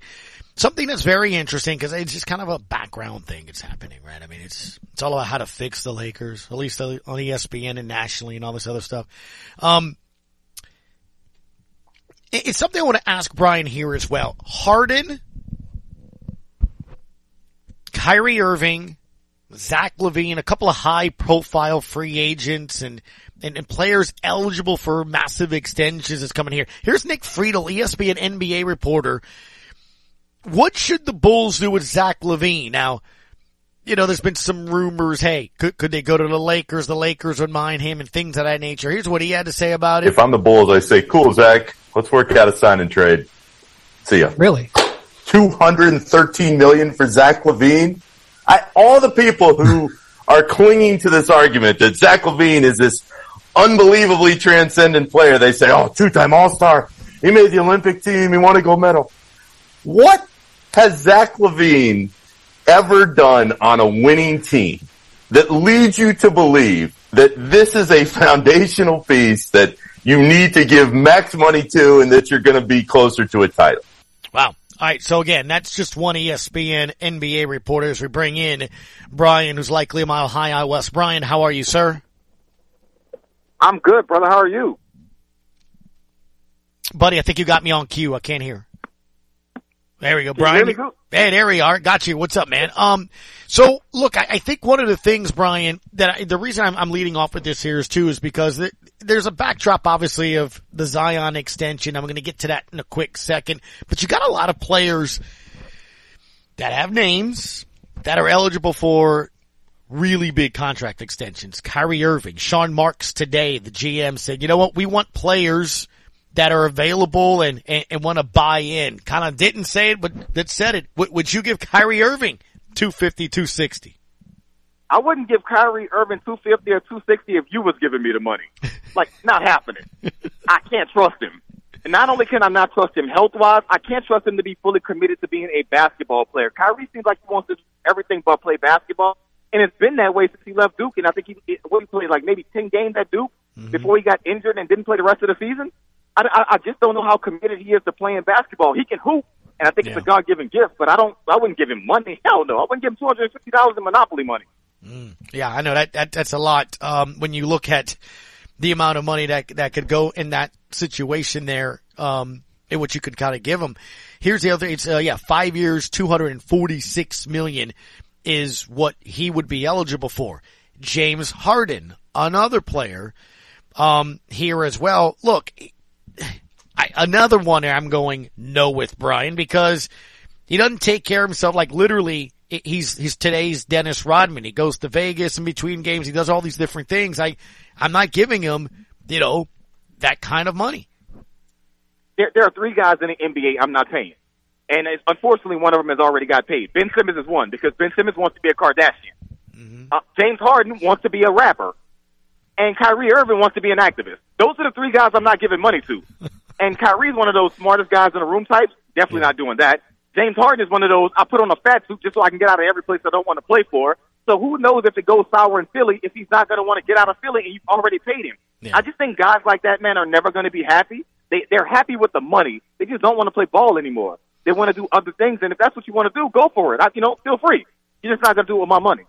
something that's very interesting because it's just kind of a background thing that's happening, right? I mean, it's, it's all about how to fix the Lakers, at least on ESPN and nationally and all this other stuff. Um, it's something I want to ask Brian here as well. Harden, Kyrie Irving, Zach LaVine, a couple of high profile free agents and, and, and, players eligible for massive extensions is coming here. Here's Nick Friedell, ESPN NBA reporter. What should the Bulls do with Zach LaVine? Now, you know, there's been some rumors, hey, could, could they go to the Lakers? The Lakers would mind him and things of that nature. Here's what he had to say about it. If I'm the Bulls, I say, cool, Zach, let's work out a sign and trade. See ya. Really? 213 million for Zach LaVine. I, all the people who are clinging to this argument that Zach LaVine is this unbelievably transcendent player, they say, oh, two-time All-Star. He made the Olympic team. He won a gold medal. What has Zach LaVine ever done on a winning team that leads you to believe that this is a foundational piece that you need to give max money to and that you're going to be closer to a title? Wow. All right, so again, that's just one ESPN NBA reporter as we bring in Brian, who's likely a mile high out west. Brian, how are you, sir? I'm good, brother. How are you? Buddy, I think you got me on cue. I can't hear. There we go, Brian. There we go. Hey, there we are. Got you. What's up, man? Um, so look, I, I think one of the things, Brian, that I, the reason I'm, I'm, leading off with this here is too, is because the, there's a backdrop, obviously, of the Zion extension. I'm going to get to that in a quick second, but you got a lot of players that have names that are eligible for really big contract extensions. Kyrie Irving, Sean Marks today, the GM said, you know what? We want players that are available and, and, and want to buy in. Kind of didn't say it, but that said it. W- would you give Kyrie Irving 250, 260? I wouldn't give Kyrie Irving 250 or 260 if you was giving me the money. Like, not happening. I can't trust him. And not only can I not trust him health wise, I can't trust him to be fully committed to being a basketball player. Kyrie seems like he wants to do everything but play basketball. And it's been that way since he left Duke. And I think he, what he played like maybe 10 games at Duke mm-hmm. before he got injured and didn't play the rest of the season. I, I, just don't know how committed he is to playing basketball. He can hoop, and I think yeah. it's a God given gift. But I don't. I wouldn't give him money. Hell no. I wouldn't give him two hundred and fifty dollars in Monopoly money. Mm. Yeah, I know that, that that's a lot. Um, when you look at the amount of money that that could go in that situation there, um, in which you could kind of give him. Here's the other. It's uh, yeah, five years, two hundred and forty six million is what he would be eligible for. James Harden, another player, um, here as well. Look, I, another one I'm going no with Brian because he doesn't take care of himself. Like literally, he's he's today's Dennis Rodman. He goes to Vegas in between games. He does all these different things. I I'm not giving him you know that kind of money. There there are three guys in the NBA I'm not paying, and unfortunately one of them has already got paid. Ben Simmons is one because Ben Simmons wants to be a Kardashian. Mm-hmm. Uh, James Harden wants to be a rapper, and Kyrie Irving wants to be an activist. Those are the three guys I'm not giving money to. And Kyrie's one of those smartest guys in the room types. Definitely yeah. not doing that. James Harden is one of those. I put on a fat suit just so I can get out of every place I don't want to play for. So who knows if it goes sour in Philly if he's not going to want to get out of Philly and you've already paid him. Yeah. I just think guys like that, man, are never going to be happy. They they're happy with the money. They just don't want to play ball anymore. They want to do other things, and if that's what you want to do, go for it. I, you know, feel free. You're just not going to do it with my money.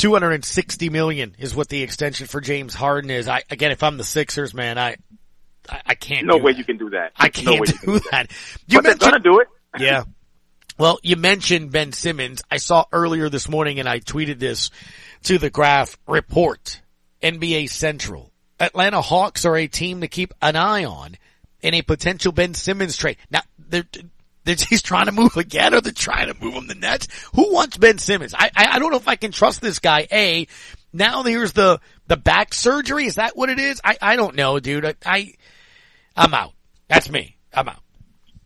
260 million is what the extension for James Harden is. I again, if I'm the Sixers, man, I I, I can't. No way that. you can do that. I can't no do, do that. that. You but mentioned, they're gonna do it. yeah. Well, you mentioned Ben Simmons. I saw earlier this morning, and I tweeted this to the graph report. NBA Central. Atlanta Hawks are a team to keep an eye on in a potential Ben Simmons trade. Now, he's trying to move again, or they're trying to move him the Nets. Who wants Ben Simmons? I, I, I don't know if I can trust this guy. A, now here's the the back surgery. Is that what it is? I I don't know, dude. I, I I'm out. That's me. I'm out.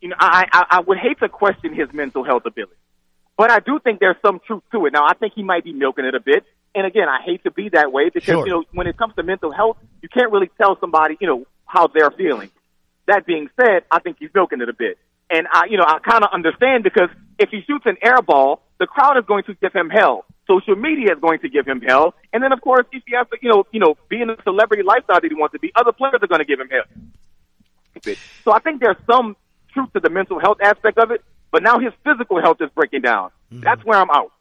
You know, I, I I would hate to question his mental health ability, but I do think there's some truth to it. Now, I think he might be milking it a bit. And again, I hate to be that way because, Sure. you know, when it comes to mental health, you can't really tell somebody, you know, how they're feeling. That being said, I think he's milking it a bit. And I, you know, I kind of understand because if he shoots an air ball, the crowd is going to give him hell. Social media is going to give him hell. And then, of course, if he has to, you know, you know, be in a celebrity lifestyle that he wants to be, other players are going to give him hell. So I think there's some truth to the mental health aspect of it, but now his physical health is breaking down. Mm-hmm. That's where I'm out.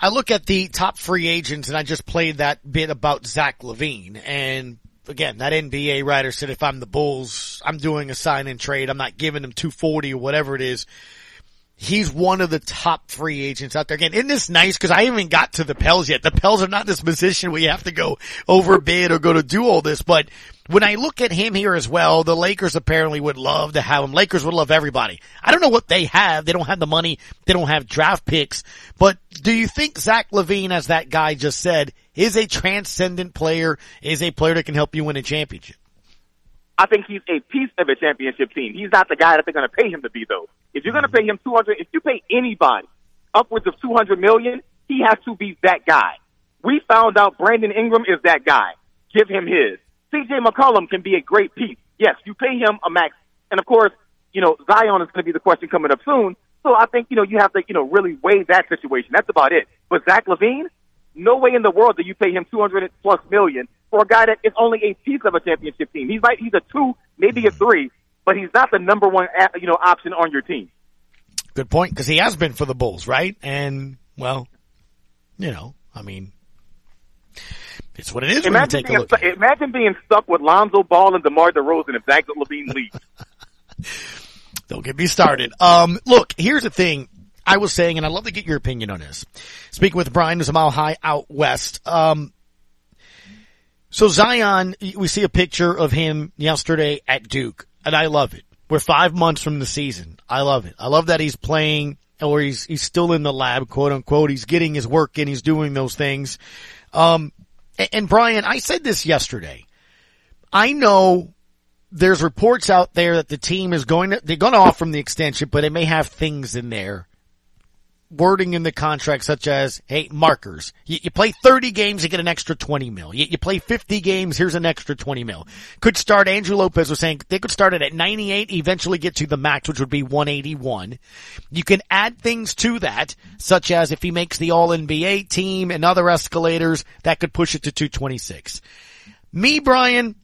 I look at the top free agents and I just played that bit about Zach LaVine and again, that NBA writer said if I'm the Bulls, I'm doing a sign and trade. I'm not giving them 240 or whatever it is. He's one of the top free agents out there. Again, isn't this nice? Cause I haven't got to the Pels yet. The Pels are not in this position where you have to go overbid or go to do all this. But when I look at him here as well, the Lakers apparently would love to have him. Lakers would love everybody. I don't know what they have. They don't have the money. They don't have draft picks. But do you think Zach LaVine, as that guy just said, is a transcendent player, is a player that can help you win a championship? I think he's a piece of a championship team. He's not the guy that they're going to pay him to be, though. If you're going to pay him 200, if you pay anybody upwards of 200 million, he has to be that guy. We found out Brandon Ingram is that guy. Give him his. CJ McCollum can be a great piece. Yes, you pay him a max. And of course, you know, Zion is going to be the question coming up soon. So I think, you know, you have to, you know, really weigh that situation. That's about it. But Zach LaVine, no way in the world that you pay him 200 plus million for a guy that is only a piece of a championship team. He's like, he's a two, maybe a three, but he's not the number one, you know, option on your team. Good point, because he has been for the Bulls, right? And well, you know, I mean, it's what it is Imagine being, stu- imagine being stuck with Lonzo Ball and DeMar DeRozan if Zach LaVine leaves. Don't get me started. Um, look, here's the thing. I was saying, and I'd love to get your opinion on this. Speaking with Brian, who's a mile high out west. Um, so Zion, we see a picture of him yesterday at Duke, and I love it. We're five months from the season. I love it. I love that he's playing, or he's he's still in the lab, quote unquote. He's getting his work in. He's doing those things. Um, and, and Brian, I said this yesterday. I know there's reports out there that the team is going to, they're going to offer him the extension, but it may have things in there. Wording in the contract such as, hey, markers. You, you play 30 games, you get an extra 20 mil. You, you play 50 games, here's an extra 20 mil. Could start, Andrew Lopez was saying, they could start it at 98, eventually get to the max, which would be 181. You can add things to that, such as if he makes the All NBA team and other escalators, that could push it to 226. Me, Brian,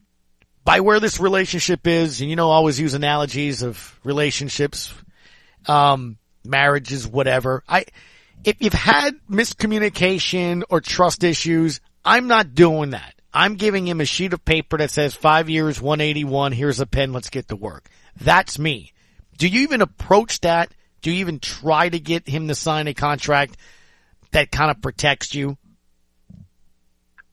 by where this relationship is, and you know, I always use analogies of relationships, um, marriages, whatever. I, if you've had miscommunication or trust issues, I'm not doing that. I'm giving him a sheet of paper that says five years, 181, here's a pen, let's get to work. That's me. Do you even approach that? Do you even try to get him to sign a contract that kind of protects you?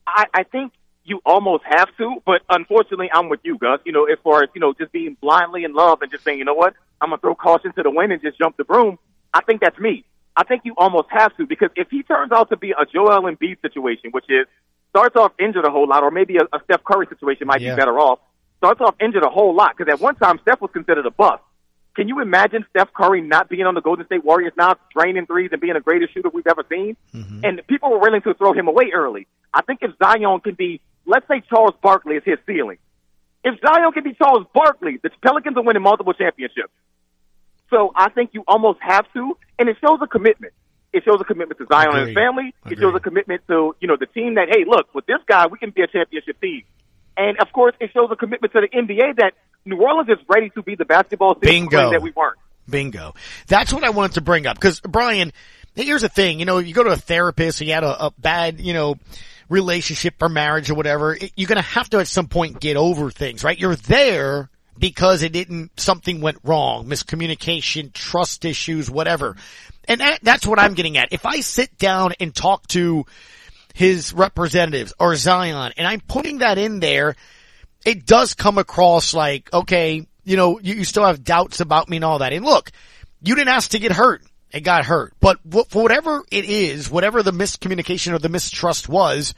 I, I think you almost have to, but unfortunately, I'm with you, Gus. You know, as far as you know, just being blindly in love and just saying, you know what, I'm gonna throw caution to the wind and just jump the broom. I think that's me. I think you almost have to because if he turns out to be a Joel Embiid situation, which is starts off injured a whole lot, or maybe a, a Steph Curry situation might Yeah. be better off. Starts off injured a whole lot because at one time Steph was considered a bust. Can you imagine Steph Curry not being on the Golden State Warriors now, draining threes and being the greatest shooter we've ever seen? Mm-hmm. And people were willing to throw him away early. I think if Zion can be, let's say Charles Barkley is his ceiling. If Zion can be Charles Barkley, the Pelicans are winning multiple championships. So I think you almost have to, and it shows a commitment. It shows a commitment to Zion and his Agreed. family. It shows a commitment to, you know, the team that, hey, look, with this guy, we can be a championship team. And of course, it shows a commitment to the NBA that New Orleans is ready to be the basketball city Bingo. that we weren't. Bingo. That's what I wanted to bring up. Cause Brian, here's the thing, you know, you go to a therapist and you had a, a bad, you know, relationship or marriage or whatever, it- you're gonna have to at some point get over things, right? You're there because it didn't, something went wrong, miscommunication, trust issues, whatever. And that, that's what I'm getting at. If I sit down and talk to his representatives or Zion and I'm putting that in there, it does come across like, okay, you know, you, you still have doubts about me and all that. And look, you didn't ask to get hurt. It got hurt. But for whatever it is, whatever the miscommunication or the mistrust was,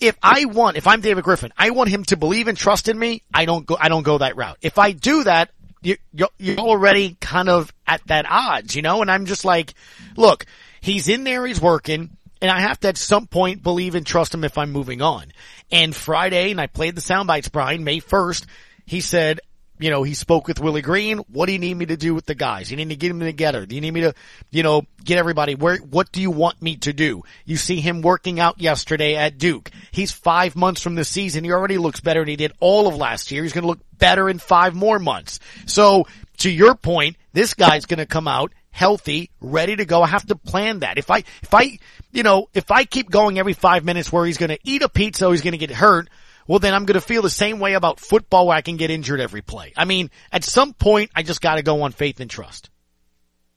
if I want, if I'm David Griffin, I want him to believe and trust in me. I don't go, I don't go that route. If I do that, you, you're already kind of at that odds, you know, and I'm just like, look, he's in there, he's working. And I have to at some point believe and trust him if I'm moving on. And Friday, and I played the sound bites, Brian, May 1st, he said, you know, he spoke with Willie Green. What do you need me to do with the guys? You need to get them together. Do you need me to, you know, get everybody where, what do you want me to do? You see him working out yesterday at Duke. He's five months from the season. He already looks better than he did all of last year. He's going to look better in five more months. So to your point, this guy's going to come out healthy, ready to go. I have to plan that. If I, if I, you know, if I keep going every five minutes where he's going to eat a pizza, he's going to get hurt, well then I'm going to feel the same way about football where I can get injured every play. I mean, at some point I just got to go on faith and trust.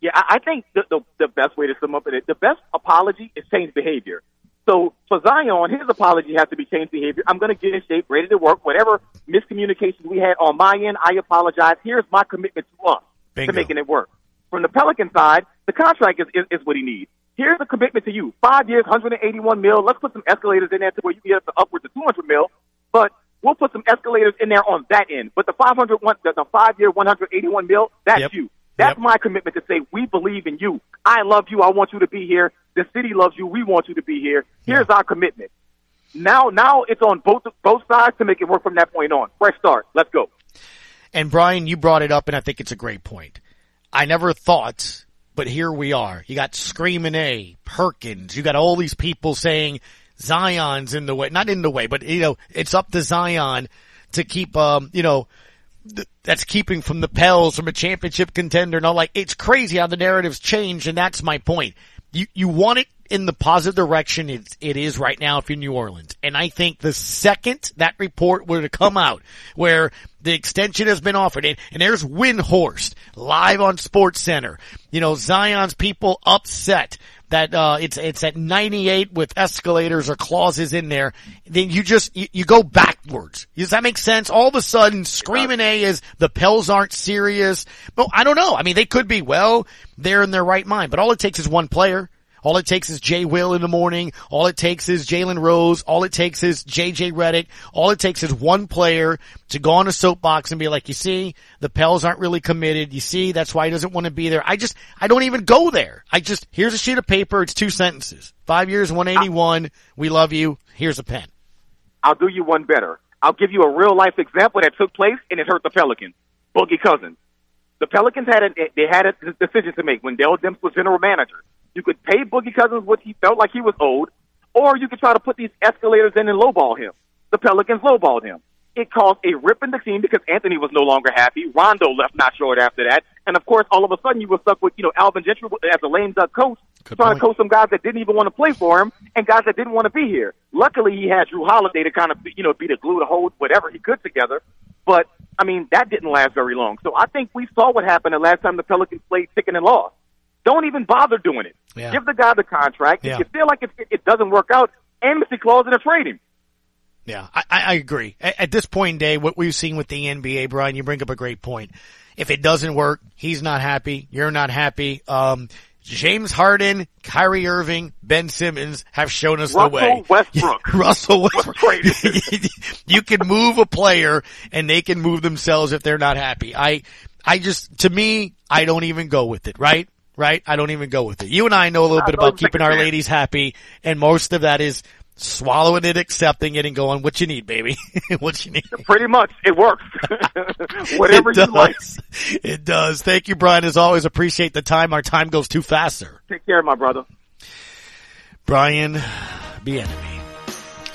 Yeah, I think the, the the best way to sum up it, the best apology is change behavior. So for Zion, his apology has to be change behavior. I'm going to get in shape, ready to work. Whatever miscommunications we had on my end, I apologize. Here's my commitment to us Bingo. to making it work. From the Pelican side, the contract is, is, is what he needs. Here's a commitment to you. Five years, 181 mil. Let's put some escalators in there to where you can get up to upwards of 200 mil. But we'll put some escalators in there on that end. But the 500, one, the, the five year, 181 mil, that's Yep. you. That's my commitment to say we believe in you. I love you. I want you to be here. The city loves you. We want you to be here. Here's our commitment. Now, now it's on both both sides to make it work from that point on. Fresh start. Let's go. And Brian, you brought it up and I think it's a great point. I never thought, but here we are. You got Screaming A, Perkins, you got all these people saying Zion's in the way, not in the way, but you know, it's up to Zion to keep, um, you know, th- that's keeping from the Pels from a championship contender and all like, it's crazy how the narratives change and that's my point. You, you want it in the positive direction it, it is right now if you're New Orleans. And I think the second that report were to come out where the extension has been offered and, and there's Windhorst live on Sports Center, you know, Zion's people upset that, uh, it's, it's at 98 with escalators or clauses in there, then you just, you, you go backwards. Does that make sense? All of a sudden, screaming A is the Pels aren't serious. Well, I don't know. I mean, they could be. Well, they're in their right mind, but all it takes is one player. All it takes is Jay Will in the morning. All it takes is Jalen Rose. All it takes is JJ Redick. All it takes is one player to go on a soapbox and be like, you see, the Pels aren't really committed. You see, that's why he doesn't want to be there. I just, I don't even go there. I just, here's a sheet of paper. It's two sentences. Five years, 181. We love you. Here's a pen. I'll do you one better. I'll give you a real life example that took place and it hurt the Pelicans. Boogie Cousins. The Pelicans had a they had a decision to make when Dell Demps was general manager. You could pay Boogie Cousins what he felt like he was owed, or you could try to put these escalators in and lowball him. The Pelicans lowballed him. It caused a rip in the team because Anthony was no longer happy. Rondo left not short after that, and of course, all of a sudden you were stuck with you know Alvin Gentry as a lame duck coach, trying to coach some guys that didn't even want to play for him and guys that didn't want to be here. Luckily, he had Jrue Holiday to kind of you know be the glue to hold whatever he could together. But I mean, that didn't last very long. So I think we saw what happened the last time the Pelicans played chicken and lost. Don't even bother doing it. Yeah. Give the guy the contract. Yeah. If you feel like it, it, doesn't work out, embassy clause in a trade him. Yeah, I, I I agree. At, at this point in day, what we've seen with the NBA, Brian, you bring up a great point. If it doesn't work, he's not happy. You're not happy. Um, James Harden, Kyrie Irving, Ben Simmons have shown us Russell the way. Russell Westbrook. Russell Westbrook. you can move a player and they can move themselves if they're not happy. I, I just, to me, I don't even go with it, right? Right? I don't even go with it. You and I know a little bit about keeping our ladies happy and most of that is swallowing it, accepting it and going, what you need, baby? what you need? Pretty much, it works. Whatever it you does. like. It does. Thank you, Brian. As always, appreciate the time. Our time goes too fast, sir. Take care, my brother. Brian be enemy.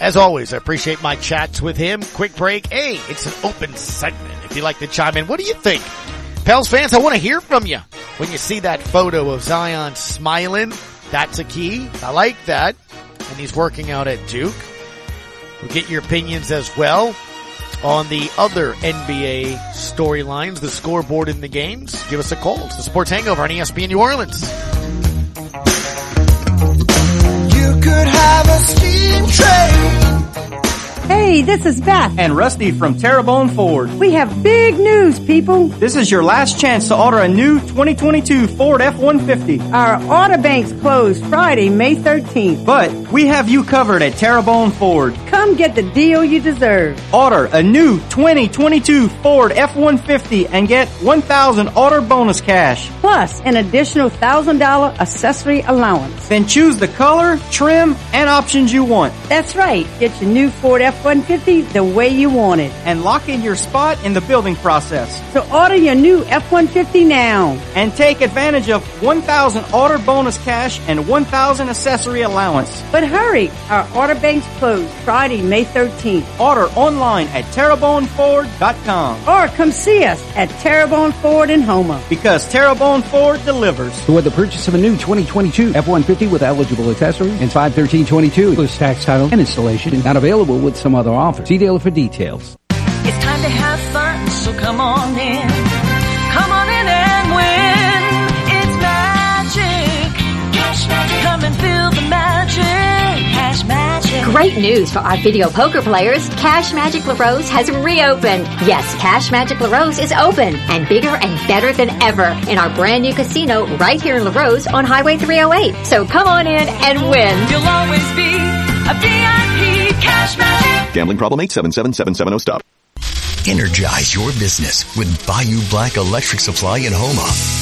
As always, I appreciate my chats with him. Quick break. Hey, it's an open segment. If you'd like to chime in, what do you think? Pels fans, I want to hear from you. When you see that photo of Zion smiling, that's a key. I like that. And he's working out at Duke. We'll get your opinions as well on the other NBA storylines, the scoreboard in the games. Give us a call. It's the Sports Hangover on ESPN New Orleans. You could have a steam train Hey, this is Beth. And Rusty from Terrebonne Ford. We have big news, people. This is your last chance to order a new 2022 Ford F-150. Our order bank's closed Friday, May 13th. But we have you covered at Terrebonne Ford. Come get the deal you deserve. Order a new 2022 Ford F-150 and get 1000 order bonus cash. Plus an additional $1,000 accessory allowance. Then choose the color, trim, and options you want. That's right. Get your new Ford F-150 the way you want it. And lock in your spot in the building process. So order your new F-150 now. And take advantage of 1000 order bonus cash and 1000 accessory allowance. But hurry, our order bank's closed Friday, May 13th. Order online at terrebonneford.com. Or come see us at Terrebonne Ford in Houma. Because Terrebonne Ford delivers. So with the purchase of a new 2022 F-150 with eligible accessories and 51322 includes tax title and installation, not available with some other offers. See dealer for details. It's time to have fun, so come on in. Come on in and win. It's magic. Cash magic. Come and feel the magic. Cash magic. Great news for our video poker players. Cash Magic LaRose has reopened. Yes, Cash Magic LaRose is open and bigger and better than ever in our brand new casino right here in LaRose on Highway 308. So come on in and win. You'll always be a VIP. Cash magic. Gambling problem 877770 stop. Energize your business with Bayou Black Electric Supply in Houma.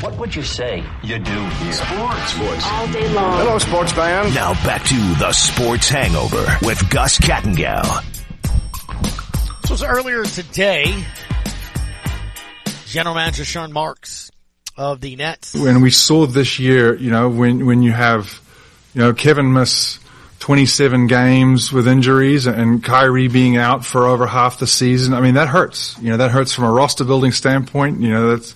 What would you say you do here? Sports. Sports. All day long. Hello, sports fan. Now back to the Sports Hangover with Gus Kattengell. This was earlier today. General Manager Sean Marks of the Nets. When we saw this year, you know, when when you have, you know, Kevin miss 27 games with injuries and Kyrie being out for over half the season, I mean that hurts. You know, that hurts from a roster building standpoint. You know, that's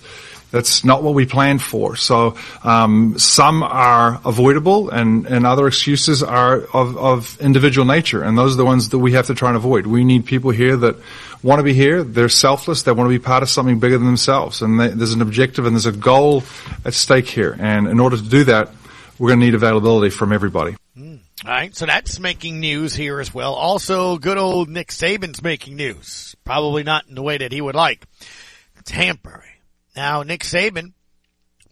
that's not what we planned for. So um, some are avoidable, and, and other excuses are of, of individual nature, and those are the ones that we have to try and avoid. We need people here that want to be here. They're selfless. They want to be part of something bigger than themselves, and they, there's an objective and there's a goal at stake here. And in order to do that, we're going to need availability from everybody. All right, so that's making news here as well. Also, good old Nick Saban's making news. Probably not in the way that he would like. Tampering. Now, Nick Saban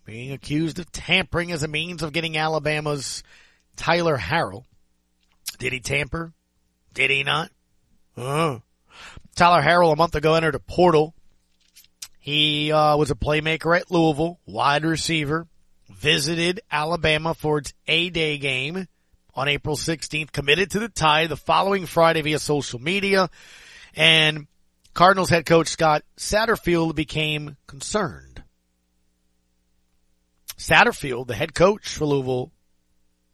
being accused of tampering as a means of getting Alabama's Tyler Harrell. Did he tamper? Did he not? Uh. Tyler Harrell a month ago entered a portal. He uh, was a playmaker at Louisville, wide receiver, visited Alabama for its A-Day game on April 16th, committed to the Tide the following Friday via social media, and Cardinals head coach Scott Satterfield became concerned. Satterfield, the head coach for Louisville,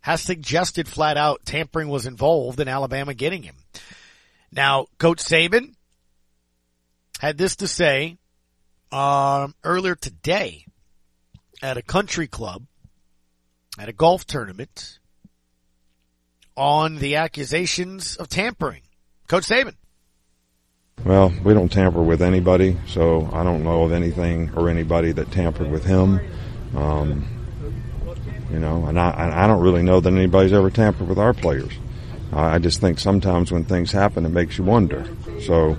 has suggested flat out tampering was involved in Alabama getting him. Now, Coach Saban had this to say um, earlier today at a country club at a golf tournament on the accusations of tampering. Coach Saban. Well, we don't tamper with anybody, so I don't know of anything or anybody that tampered with him. Um, you know, and I, I don't really know that anybody's ever tampered with our players. I just think sometimes when things happen, it makes you wonder. So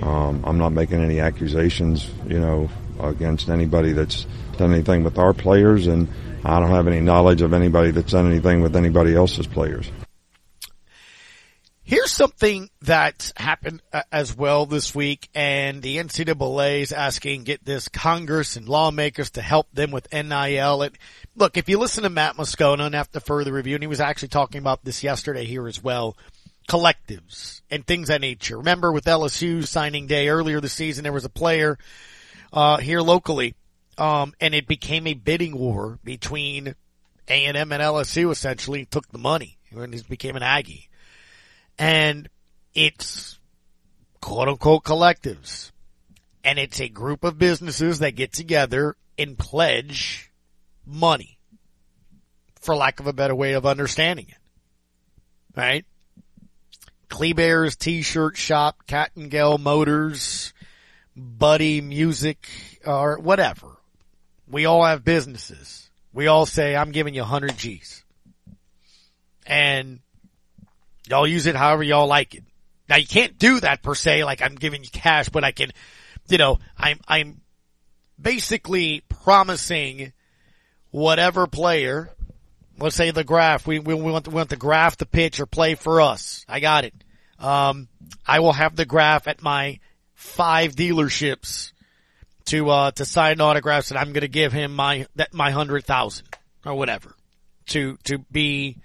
um, I'm not making any accusations, you know, against anybody that's done anything with our players, and I don't have any knowledge of anybody that's done anything with anybody else's players. Here's something that happened uh, as well this week, and the NCAA is asking, get this, Congress and lawmakers to help them with NIL. And look, if you listen to Matt Moscona and after further review, and he was actually talking about this yesterday here as well, collectives and things of nature. Remember with LSU signing day earlier this season, there was a player, uh, here locally, um, and it became a bidding war between A&M and LSU essentially, took the money, and he became an Aggie and it's quote unquote collectives. And it's a group of businesses that get together and pledge money, for lack of a better way of understanding it. Right? Kleber's T-shirt shop, Kattengell Motors, Buddy Music, or whatever. We all have businesses. We all say, I'm giving you 100 G's. And y'all use it however y'all like it. Now you can't do that per se, like I'm giving you cash, but I can, you know, I'm, I'm basically promising whatever player, let's say the graph, we, we, we want, the, we want the graph to pitch or play for us. I got it. Um, I will have the graph at my five dealerships to, uh, to sign autographs and I'm going to give him my, that, my hundred thousand or whatever to, to be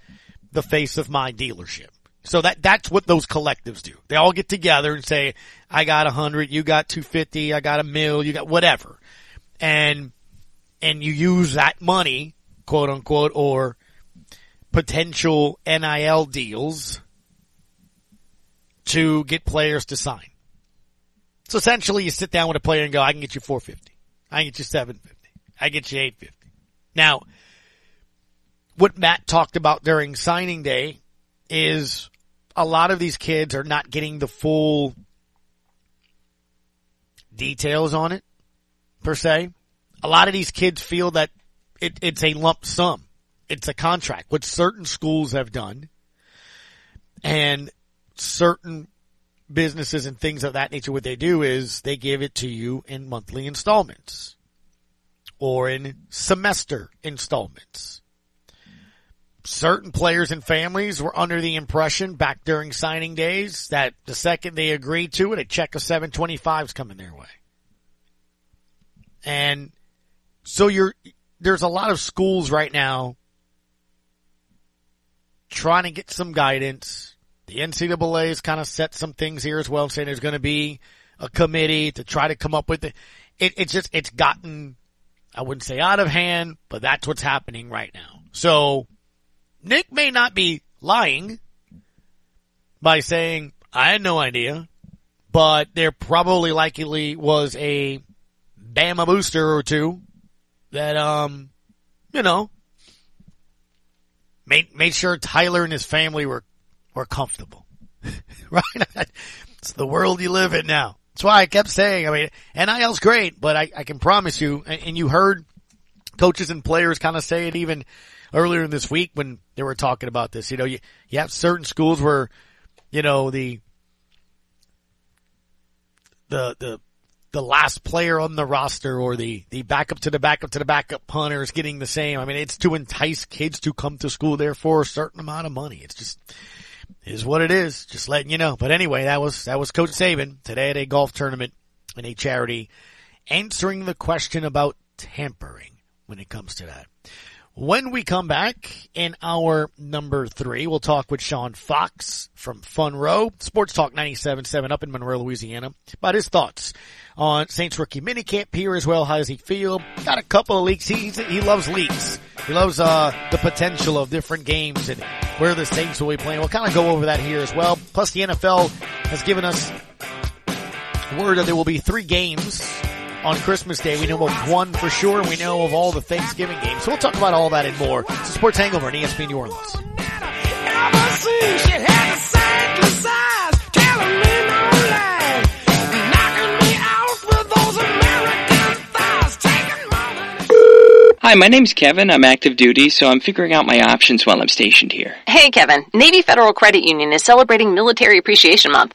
the face of my dealership. So that, that's what those collectives do. They all get together and say, I got a hundred, you got 250, I got a mill, you got whatever. And, and you use that money, quote unquote, or potential NIL deals to get players to sign. So essentially you sit down with a player and go, I can get you 450. I can get you 750. I get you 850. Now, what Matt talked about during signing day is a lot of these kids are not getting the full details on it, per se. A lot of these kids feel that it, it's a lump sum. It's a contract, which certain schools have done. And certain businesses and things of that nature, what they do is they give it to you in monthly installments or in semester installments certain players and families were under the impression back during signing days that the second they agreed to it, a check of 725 is coming their way. And so you're, there's a lot of schools right now trying to get some guidance. The NCAA has kind of set some things here as well, saying there's going to be a committee to try to come up with it. it. It's just, it's gotten, I wouldn't say out of hand, but that's what's happening right now. So Nick may not be lying by saying, I had no idea, but there probably likely was a Bama booster or two that, um, you know, made, made sure Tyler and his family were, were comfortable. right? it's the world you live in now. That's why I kept saying, I mean, NIL's great, but I, I can promise you, and, and you heard coaches and players kind of say it even earlier in this week when they were talking about this. You know, you, you have certain schools where, you know, the, the, the, the last player on the roster or the, the backup to the backup to the backup punter is getting the same. I mean, it's to entice kids to come to school there for a certain amount of money. It's just, is what it is. Just letting you know. But anyway, that was, that was Coach Saban today at a golf tournament in a charity answering the question about tampering when it comes to that. When we come back in our number three, we'll talk with Sean Fox from Fun Row, Sports Talk 97.7 up in Monroe, Louisiana, about his thoughts on Saints rookie minicamp here as well. How does he feel? Got a couple of leaks. He, he loves leaks. He loves, uh, the potential of different games and where the Saints will be playing. We'll kind of go over that here as well. Plus the NFL has given us word that there will be three games on Christmas Day. We know of one for sure, and we know of all the Thanksgiving games. So we'll talk about all that and more. It's a Sports Hangover on ESPN New Orleans. Hi, my name's Kevin. I'm active duty, so I'm figuring out my options while I'm stationed here. Hey, Kevin. Navy Federal Credit Union is celebrating Military Appreciation Month.